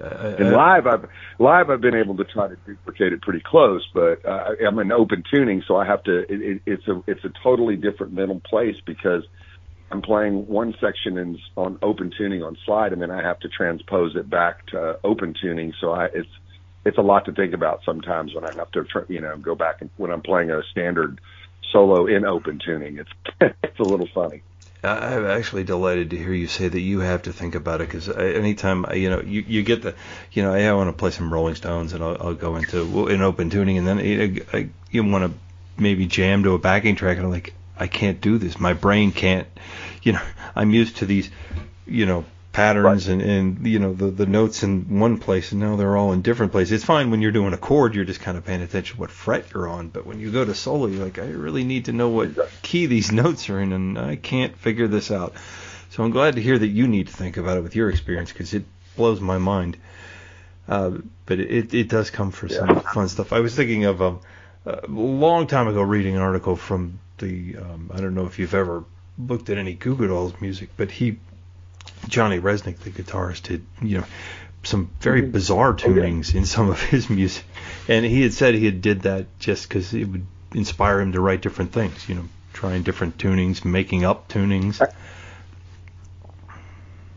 Uh, and live, I've live I've been able to try to duplicate it pretty close, but uh, I'm in open tuning, so I have to. It, it, it's a it's a totally different mental place because I'm playing one section in, on open tuning on slide, and then I have to transpose it back to open tuning. So I, it's it's a lot to think about sometimes when I have to you know go back and when I'm playing a standard solo in open tuning. It's it's a little funny. I'm actually delighted to hear you say that you have to think about it because anytime you know you, you get the you know hey, I want to play some Rolling Stones and I'll, I'll go into in open tuning and then eh, eh, you, you want to maybe jam to a backing track and I'm like I can't do this. My brain can't, you know, I'm used to these, you know, patterns right. and, and you know the the notes in one place and now they're all in different places. It's fine when you're doing a chord, you're just kind of paying attention to what fret you're on. But when you go to solo, you're like, I really need to know what key these notes are in, and I can't figure this out. So I'm glad to hear that you need to think about it with your experience because it blows my mind. Uh, but it it does come for yeah. some fun stuff. I was thinking of um, a long time ago reading an article from the um, I don't know if you've ever looked at any Goo Goo Dolls music, but he Johnny Rzeznik, the guitarist, did you know some very mm-hmm. bizarre tunings in some of his music, and he had said he had did that just because it would inspire him to write different things. You know, trying different tunings, making up tunings.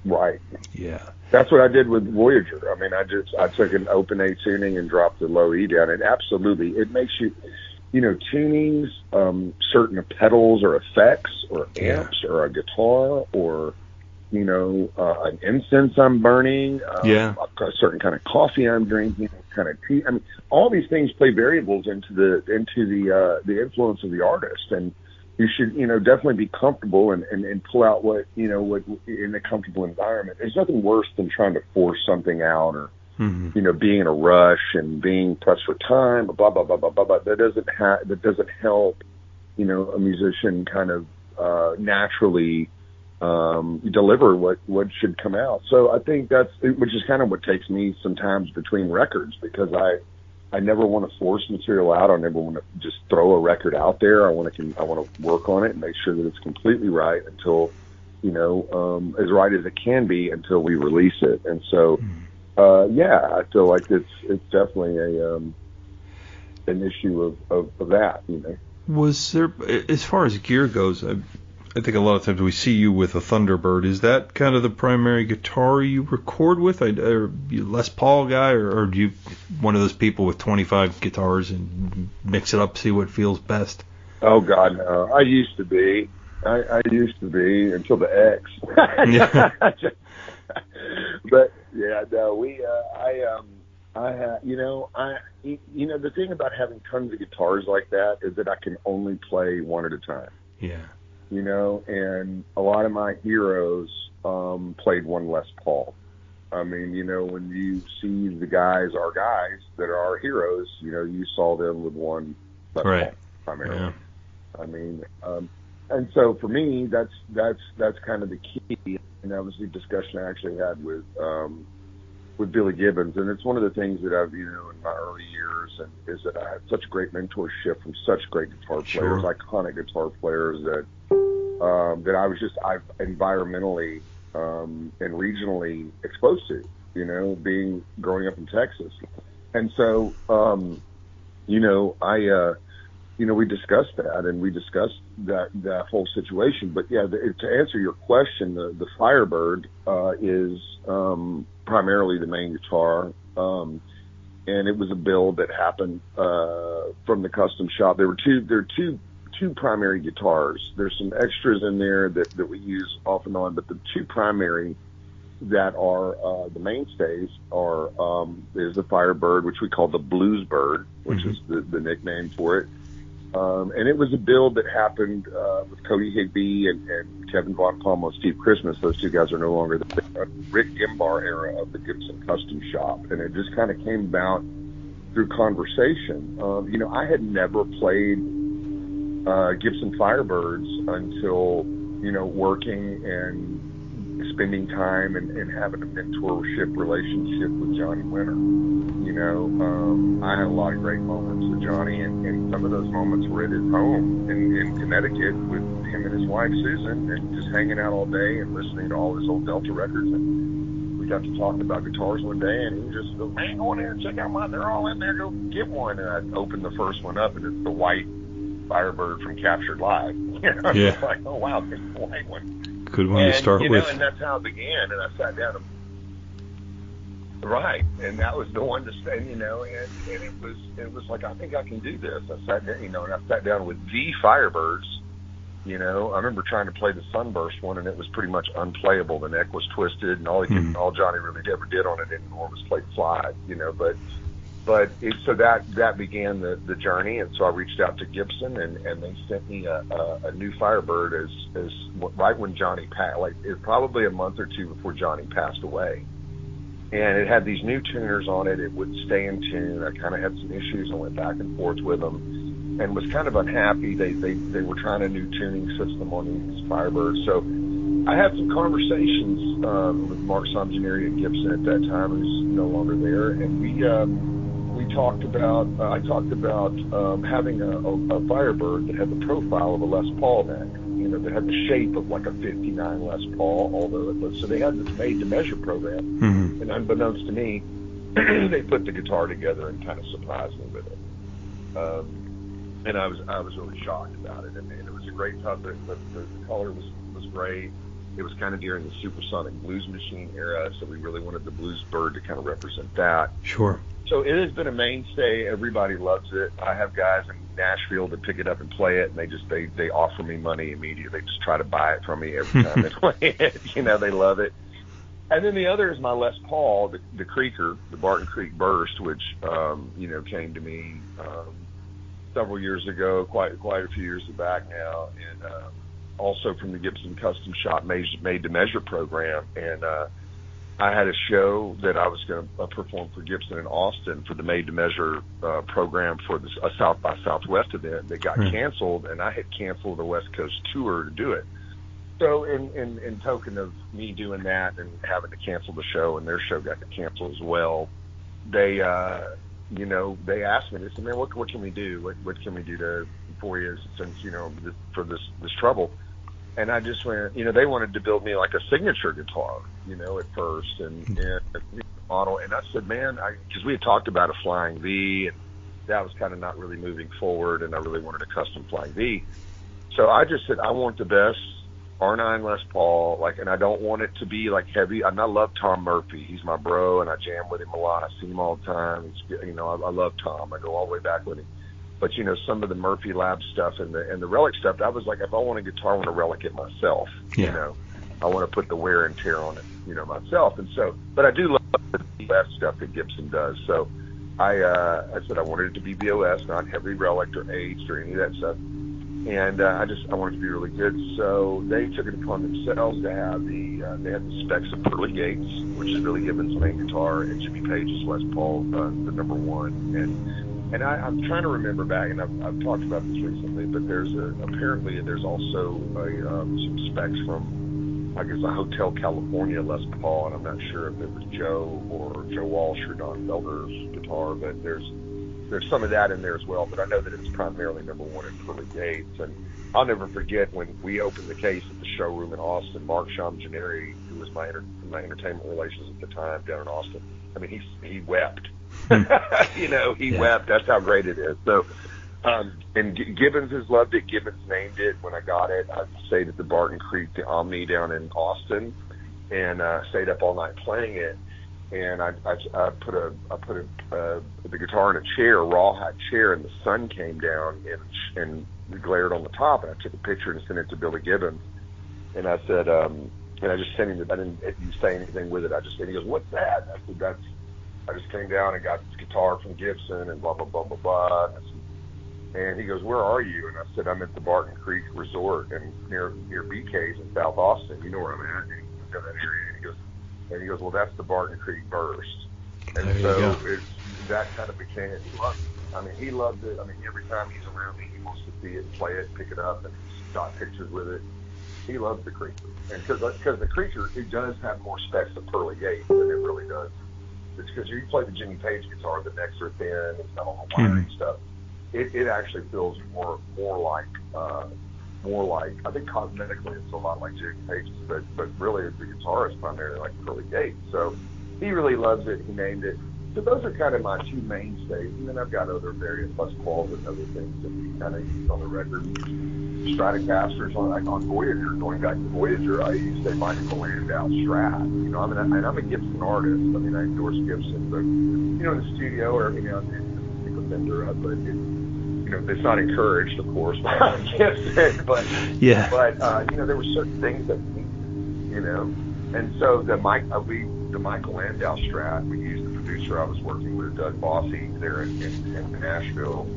Right. Yeah. That's what I did with Voyager. I mean, I just I took an open A tuning and dropped the low E down, and absolutely, it makes you you know, tunings, um, certain pedals or effects or amps yeah. or a guitar or, you know, uh, an incense I'm burning, uh, yeah. a certain kind of coffee I'm drinking, kind of tea. I mean, all these things play variables into the into the uh, the influence of the artist, and you should, you know, definitely be comfortable and, and and pull out what you know what in a comfortable environment. There's nothing worse than trying to force something out or mm-hmm. you know, being in a rush and being pressed for time, blah blah blah blah blah blah. That doesn't ha- that doesn't help, you know, a musician kind of uh, naturally um, deliver what what should come out. So I think that's which is kind of what takes me sometimes between records because I I never want to force material out. I never want to just throw a record out there. I want to I want to work on it and make sure that it's completely right until you know um, as right as it can be until we release it. And so. Mm-hmm uh, yeah, I feel like it's it's definitely a um, an issue of, of, of that. You know. Was there, as far as gear goes, I, I think a lot of times we see you with a Thunderbird. Is that kind of the primary guitar you record with? Are you Les Paul guy, or, or do you one of those people with 25 guitars and mix it up, see what feels best? Oh God, no! I used to be. I, I used to be until the X. but yeah, no, we, uh, I, um, I, uh, you know, I, you know, the thing about having tons of guitars like that is that I can only play one at a time. Yeah. You know, and a lot of my heroes um, played one Les Paul. I mean, you know, when you see the guys, our guys that are our heroes, you know, you saw them with one Les right. Paul primarily. Yeah. I mean, um, and so for me, that's that's that's kind of the key and that was the discussion I actually had with um, with Billy Gibbons. And it's one of the things that I've, you know, in my early years, and is that I had such great mentorship from such great guitar players, sure. iconic guitar players that um, that I was just I've environmentally um, and regionally exposed to, you know, being growing up in Texas, and so um, you know I. Uh, you know, we discussed that and we discussed that that whole situation. But yeah, the, to answer your question, the, the Firebird uh, is um, primarily the main guitar, um, and it was a build that happened uh, from the custom shop. There were two. There are two two primary guitars. There's some extras in there that that we use off and on, but the two primary that are uh, the mainstays are um, is the Firebird, which we call the Blues Bird, which mm-hmm. is the, the nickname for it Um, and it was a build that happened uh, with Cody Higby and, and Kevin Von and Steve Christmas. Those two guys are no longer the Rick Gembar era of the Gibson Custom Shop, and it just kind of came about through conversation. Um, you know, I had never played uh, Gibson Firebirds until you know working and spending time and, and having a mentorship relationship with Johnny Winter. You know, um, I had a lot of great moments with Johnny, and, and some of those moments were at his home in, in Connecticut with him and his wife Susan, and just hanging out all day and listening to all his old Delta records. And we got to talking about guitars one day, and he was just goes, "Man, go in there and check out mine. They're all in there. Go get one." And I opened the first one up, and it's the white Firebird from Captured Live. You know, Yeah. like, oh wow, it's the white one Good one and, to start you with. And that's how it began. And I sat down. And, right, and that was the one to say, you know, and, and it was it was like I think I can do this. I sat down, you know, and I sat down with the Firebirds. You know, I remember trying to play the Sunburst one, and it was pretty much unplayable. The neck was twisted, and all he could, Mhm. all Johnny really ever did on it anymore was play slide. You know, but but it, so that that began the the journey, and so I reached out to Gibson, and and they sent me a a, a new Firebird as as right when Johnny passed, like it probably a month or two before Johnny passed away, and it had these new tuners on it. It would stay in tune. I kind of had some issues. I went back and forth with them, and was kind of unhappy. They they they were trying a new tuning system on these Firebirds, so. I had some conversations um, with Mark Somjaneri at Gibson at that time, who's no longer there, and we um, talked about uh, I talked about um, having a, a, a Firebird that had the profile of a Les Paul neck, you know, that had the shape of like a '59 Les Paul, although it was so they had this made-to-measure program, Mhm. and unbeknownst to me, they put the guitar together and kind of surprised me with it. Um, and I was I was really shocked about it, and, and it was a great tub. The, the, the color was was great. It was kind of during the supersonic blues machine era, so we really wanted the blues bird to kind of represent that. Sure. So it has been a mainstay. Everybody loves it. I have guys in Nashville that pick it up and play it, and they just they they offer me money immediately. They just try to buy it from me every time they play it. You know, they love it. And then the other is my Les Paul, the, the Creaker, the Barton Creek Burst, which um, you know came to me um, several years ago, quite quite a few years back now, and um, also from the Gibson Custom Shop made made to measure program, and uh, I had a show that I was going to uh, perform for Gibson in Austin for the made to measure uh, program for the a South by Southwest event that got Hmm. canceled, and I had canceled the West Coast tour to do it. So, in, in in token of me doing that and having to cancel the show, and their show got canceled as well, they, uh, you know, they asked me. They said, "Man, what what can we do? What what can we do to for you since you know this, for this this trouble?" And I just went, you know, they wanted to build me like a signature guitar, you know, at first, and hmm. and model. And I said, man, I because we had talked about a Flying V, and that was kind of not really moving forward, and I really wanted a custom Flying V. So I just said, I want the best R9 Les Paul, like, and I don't want it to be like heavy. I, mean, I love Tom Murphy. He's my bro, and I jam with him a lot. I see him all the time. He's, you know, I, I love Tom. I go all the way back with him. But you know, some of the Murphy Lab stuff and the and the relic stuff, I was like, if I want a guitar, I want to relic it myself. Yeah. You know, I want to put the wear and tear on it, you know, myself. And so, but I do love the VOS stuff that Gibson does. So, I uh, I said I wanted it to be VOS, not heavily relic or aged or any of that stuff. And uh, I just I wanted it to be really good. So they took it upon themselves to have the uh, they had the specs of Pearly Gates, which is Billy Gibbons' main guitar, and Jimmy Page's Les Paul, uh, the number one. And and I, I'm trying to remember back, and I've, I've talked about this recently, but there's a apparently there's also a, um, some specs from I guess a Hotel California Les Paul, and I'm not sure if it was Joe or Joe Walsh or Don Felder's guitar, but there's there's some of that in there as well. But I know that it's primarily number one in Pearly Gates, and I'll never forget when we opened the case at the showroom in Austin. Mark Shamjaneri, who was my enter- my entertainment relations at the time down in Austin, I mean he he wept. you know, he Yeah. wept. That's how great it is. So. Um, and G- Gibbons has loved it. Gibbons named it when I got it. I stayed at the Barton Creek, the Omni down in Austin, and uh, stayed up all night playing it. And I, I, I put a, I put a, uh, the guitar in a chair, a rawhide chair, and the sun came down and and glared on the top. And I took a picture and sent it to Billy Gibbons. And I said, um, and I just sent him. I didn't didn't say anything with it. I just and he goes, "What's that?" I said, "That's." I just came down and got this guitar from Gibson and blah blah blah blah blah. And I said, And he goes, "Where are you?" And I said, "I'm at the Barton Creek Resort and near near BK's in South Austin. You know where I'm at." And he goes, that area. And he goes, and he goes, "Well, that's the Barton Creek Burst." And There so it's that kind of became it. He loved it. I mean, he loved it. I mean, every time he's around me, he wants to see it, play it, pick it up, and shot pictures with it. He loves the creature, and because because the creature it does have more specs of Pearly Gates than it really does. It's because you play the Jimmy Page guitar, the necks are thin, it's got all the wiring Mhm. stuff. It, it actually feels more more like uh, more like I think cosmetically it's a lot like Jimmy Page's, but but really the guitar is primarily like Pearly Gates. So he really loves it. He named it. So those are kind of my two mainstays, and then I've got other various Les Pauls and other things that we kind of use on the record. Stratocasters on like on Voyager, going back to Voyager, I used a Michael Landau Strat. You know, I'm an, and I'm a Gibson artist. I mean, I endorse Gibson, but you know, in the studio or every now and then, pick a Fender up, but it, you know, it's not encouraged, of course, by Gibson, but Yeah. but uh, you know, there were certain things that you know, and so the Mike, uh, we, the Michael Landau Strat, we used producer I was working with, Doug Bossy, there in, in, in Nashville,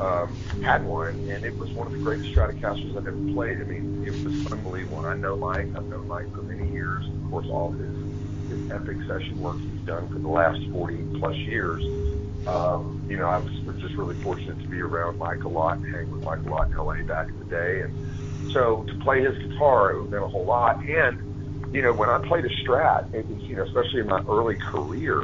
um, had one, and it was one of the greatest Stratocasters I've ever played. I mean, it was unbelievable. I know Mike. I've known Mike for many years. Of course, all his his epic session work he's done for the last 40 plus years. Um, you know, I was, just really fortunate to be around Mike a lot and hang with Mike a lot in LA back in the day. And so to play his guitar, it meant a whole lot. And, you know, when I played a Strat, it was, you know, especially in my early career,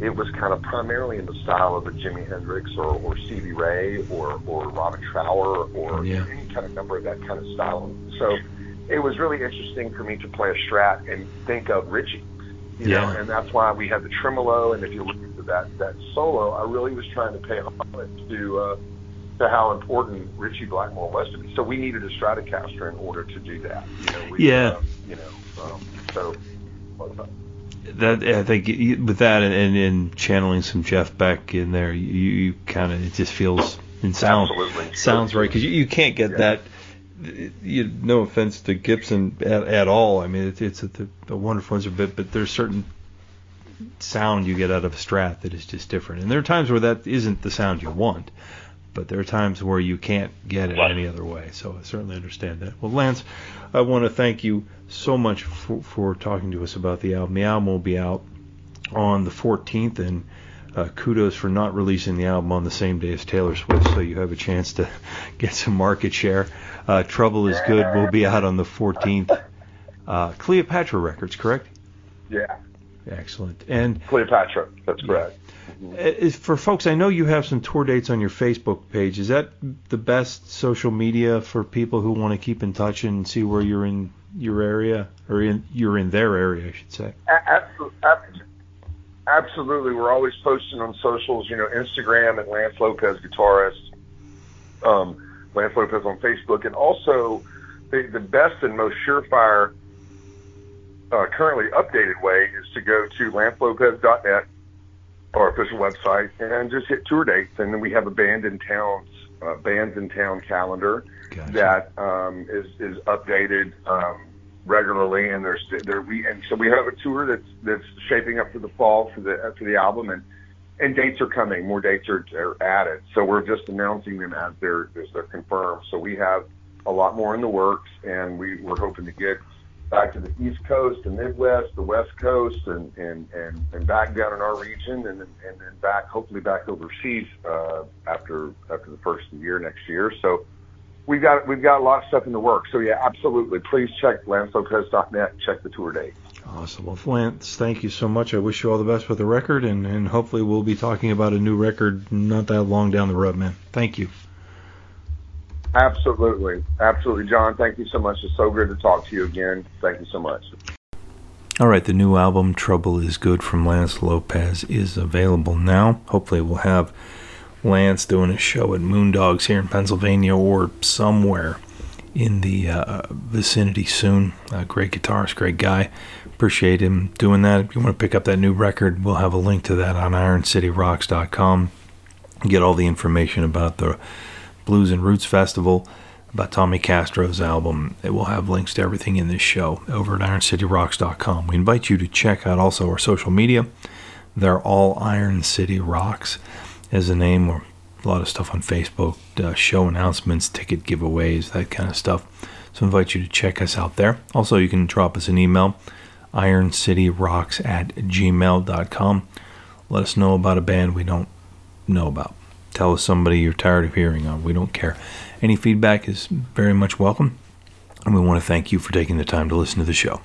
it was kind of primarily in the style of a Jimi Hendrix or, or Stevie Ray or, or Robin Trower or Yeah. any kind of number of that kind of style. So it was really interesting for me to play a Strat and think of Richie. You Yeah. know, and that's why we had the tremolo. And if you look into that that solo, I really was trying to pay homage to uh, to how important Ritchie Blackmore was to me. So we needed a Stratocaster in order to do that. You know, we, Yeah. uh, you know, um, so. That I think with that and, and, and channeling some Jeff Beck in there, you, you kind of it just feels and sounds Absolutely. sounds right because you, you can't get Yeah. that. You, no offense to Gibson at, at all. I mean, it's it's a, a wonderful instrument, but, but there's certain sound you get out of a Strat that is just different. And there are times where that isn't the sound you want, but there are times where you can't get it any other way. So I certainly understand that. Well, Lance, I want to thank you so much for, for talking to us about the album. The album will be out on the 14th, and uh, kudos for not releasing the album on the same day as Taylor Swift, so you have a chance to get some market share. Uh, Trouble is Good will be out on the 14th. Uh, Cleopatra Records, correct? Yeah, Excellent. And Cleopatra. That's correct. uh, for folks, I know you have some tour dates on your Facebook page. Is that the best social media for people who want to keep in touch and see where you're in your area, or in you're in their area, I should say? Absolutely. Absolutely. We're always posting on socials, you know, Instagram at Lance Lopez Guitarist, um, Lance Lopez on Facebook, and also the, the best and most surefire, uh, currently updated way is to go to lancelopez.net, our official website, and just hit tour dates. And then we have a band in towns, uh, bands in town calendar Gotcha. that um, is is updated um, regularly, and there's there we and so we have a tour that's that's shaping up for the fall for the for the album, and and dates are coming. More dates are, are added, so we're just announcing them as they're as they're confirmed. So we have a lot more in the works, and we we're hoping to get back to the East Coast, the Midwest, the West Coast, and and and, and back down in our region, and and then back hopefully back overseas uh, after after the first of the year next year. So we've got we've got a lot of stuff in the works. So yeah, absolutely. Please check lancelopez.net. Check the tour date. Awesome. Well, Lance, thank you so much. I wish you all the best with the record, and, and hopefully we'll be talking about a new record not that long down the road, man. Thank you. Absolutely, absolutely, John. Thank you so much. It's so good to talk to you again. Thank you so much. All right, the new album "Trouble Is Good" from Lance Lopez is available now. Hopefully, we'll have Lance doing a show at Moondogs here in Pennsylvania or somewhere in the uh, vicinity soon. Uh, great guitarist, great guy. Appreciate him doing that. If you want to pick up that new record, we'll have a link to that on IronCityRocks.com. Get all the information about the Blues and Roots Festival, about Tommy Castro's album. It will have links to everything in this show over at IronCityRocks.com. We invite you to check out also our social media. They're all Iron City Rocks as a name or a lot of stuff on Facebook, uh, show announcements, ticket giveaways, that kind of stuff. So I invite you to check us out there. Also, you can drop us an email, ironcityrocks at gmail.com. Let us know about a band we don't know about. Tell us somebody you're tired of hearing on. We don't care. Any feedback is very much welcome, and we want to thank you for taking the time to listen to the show.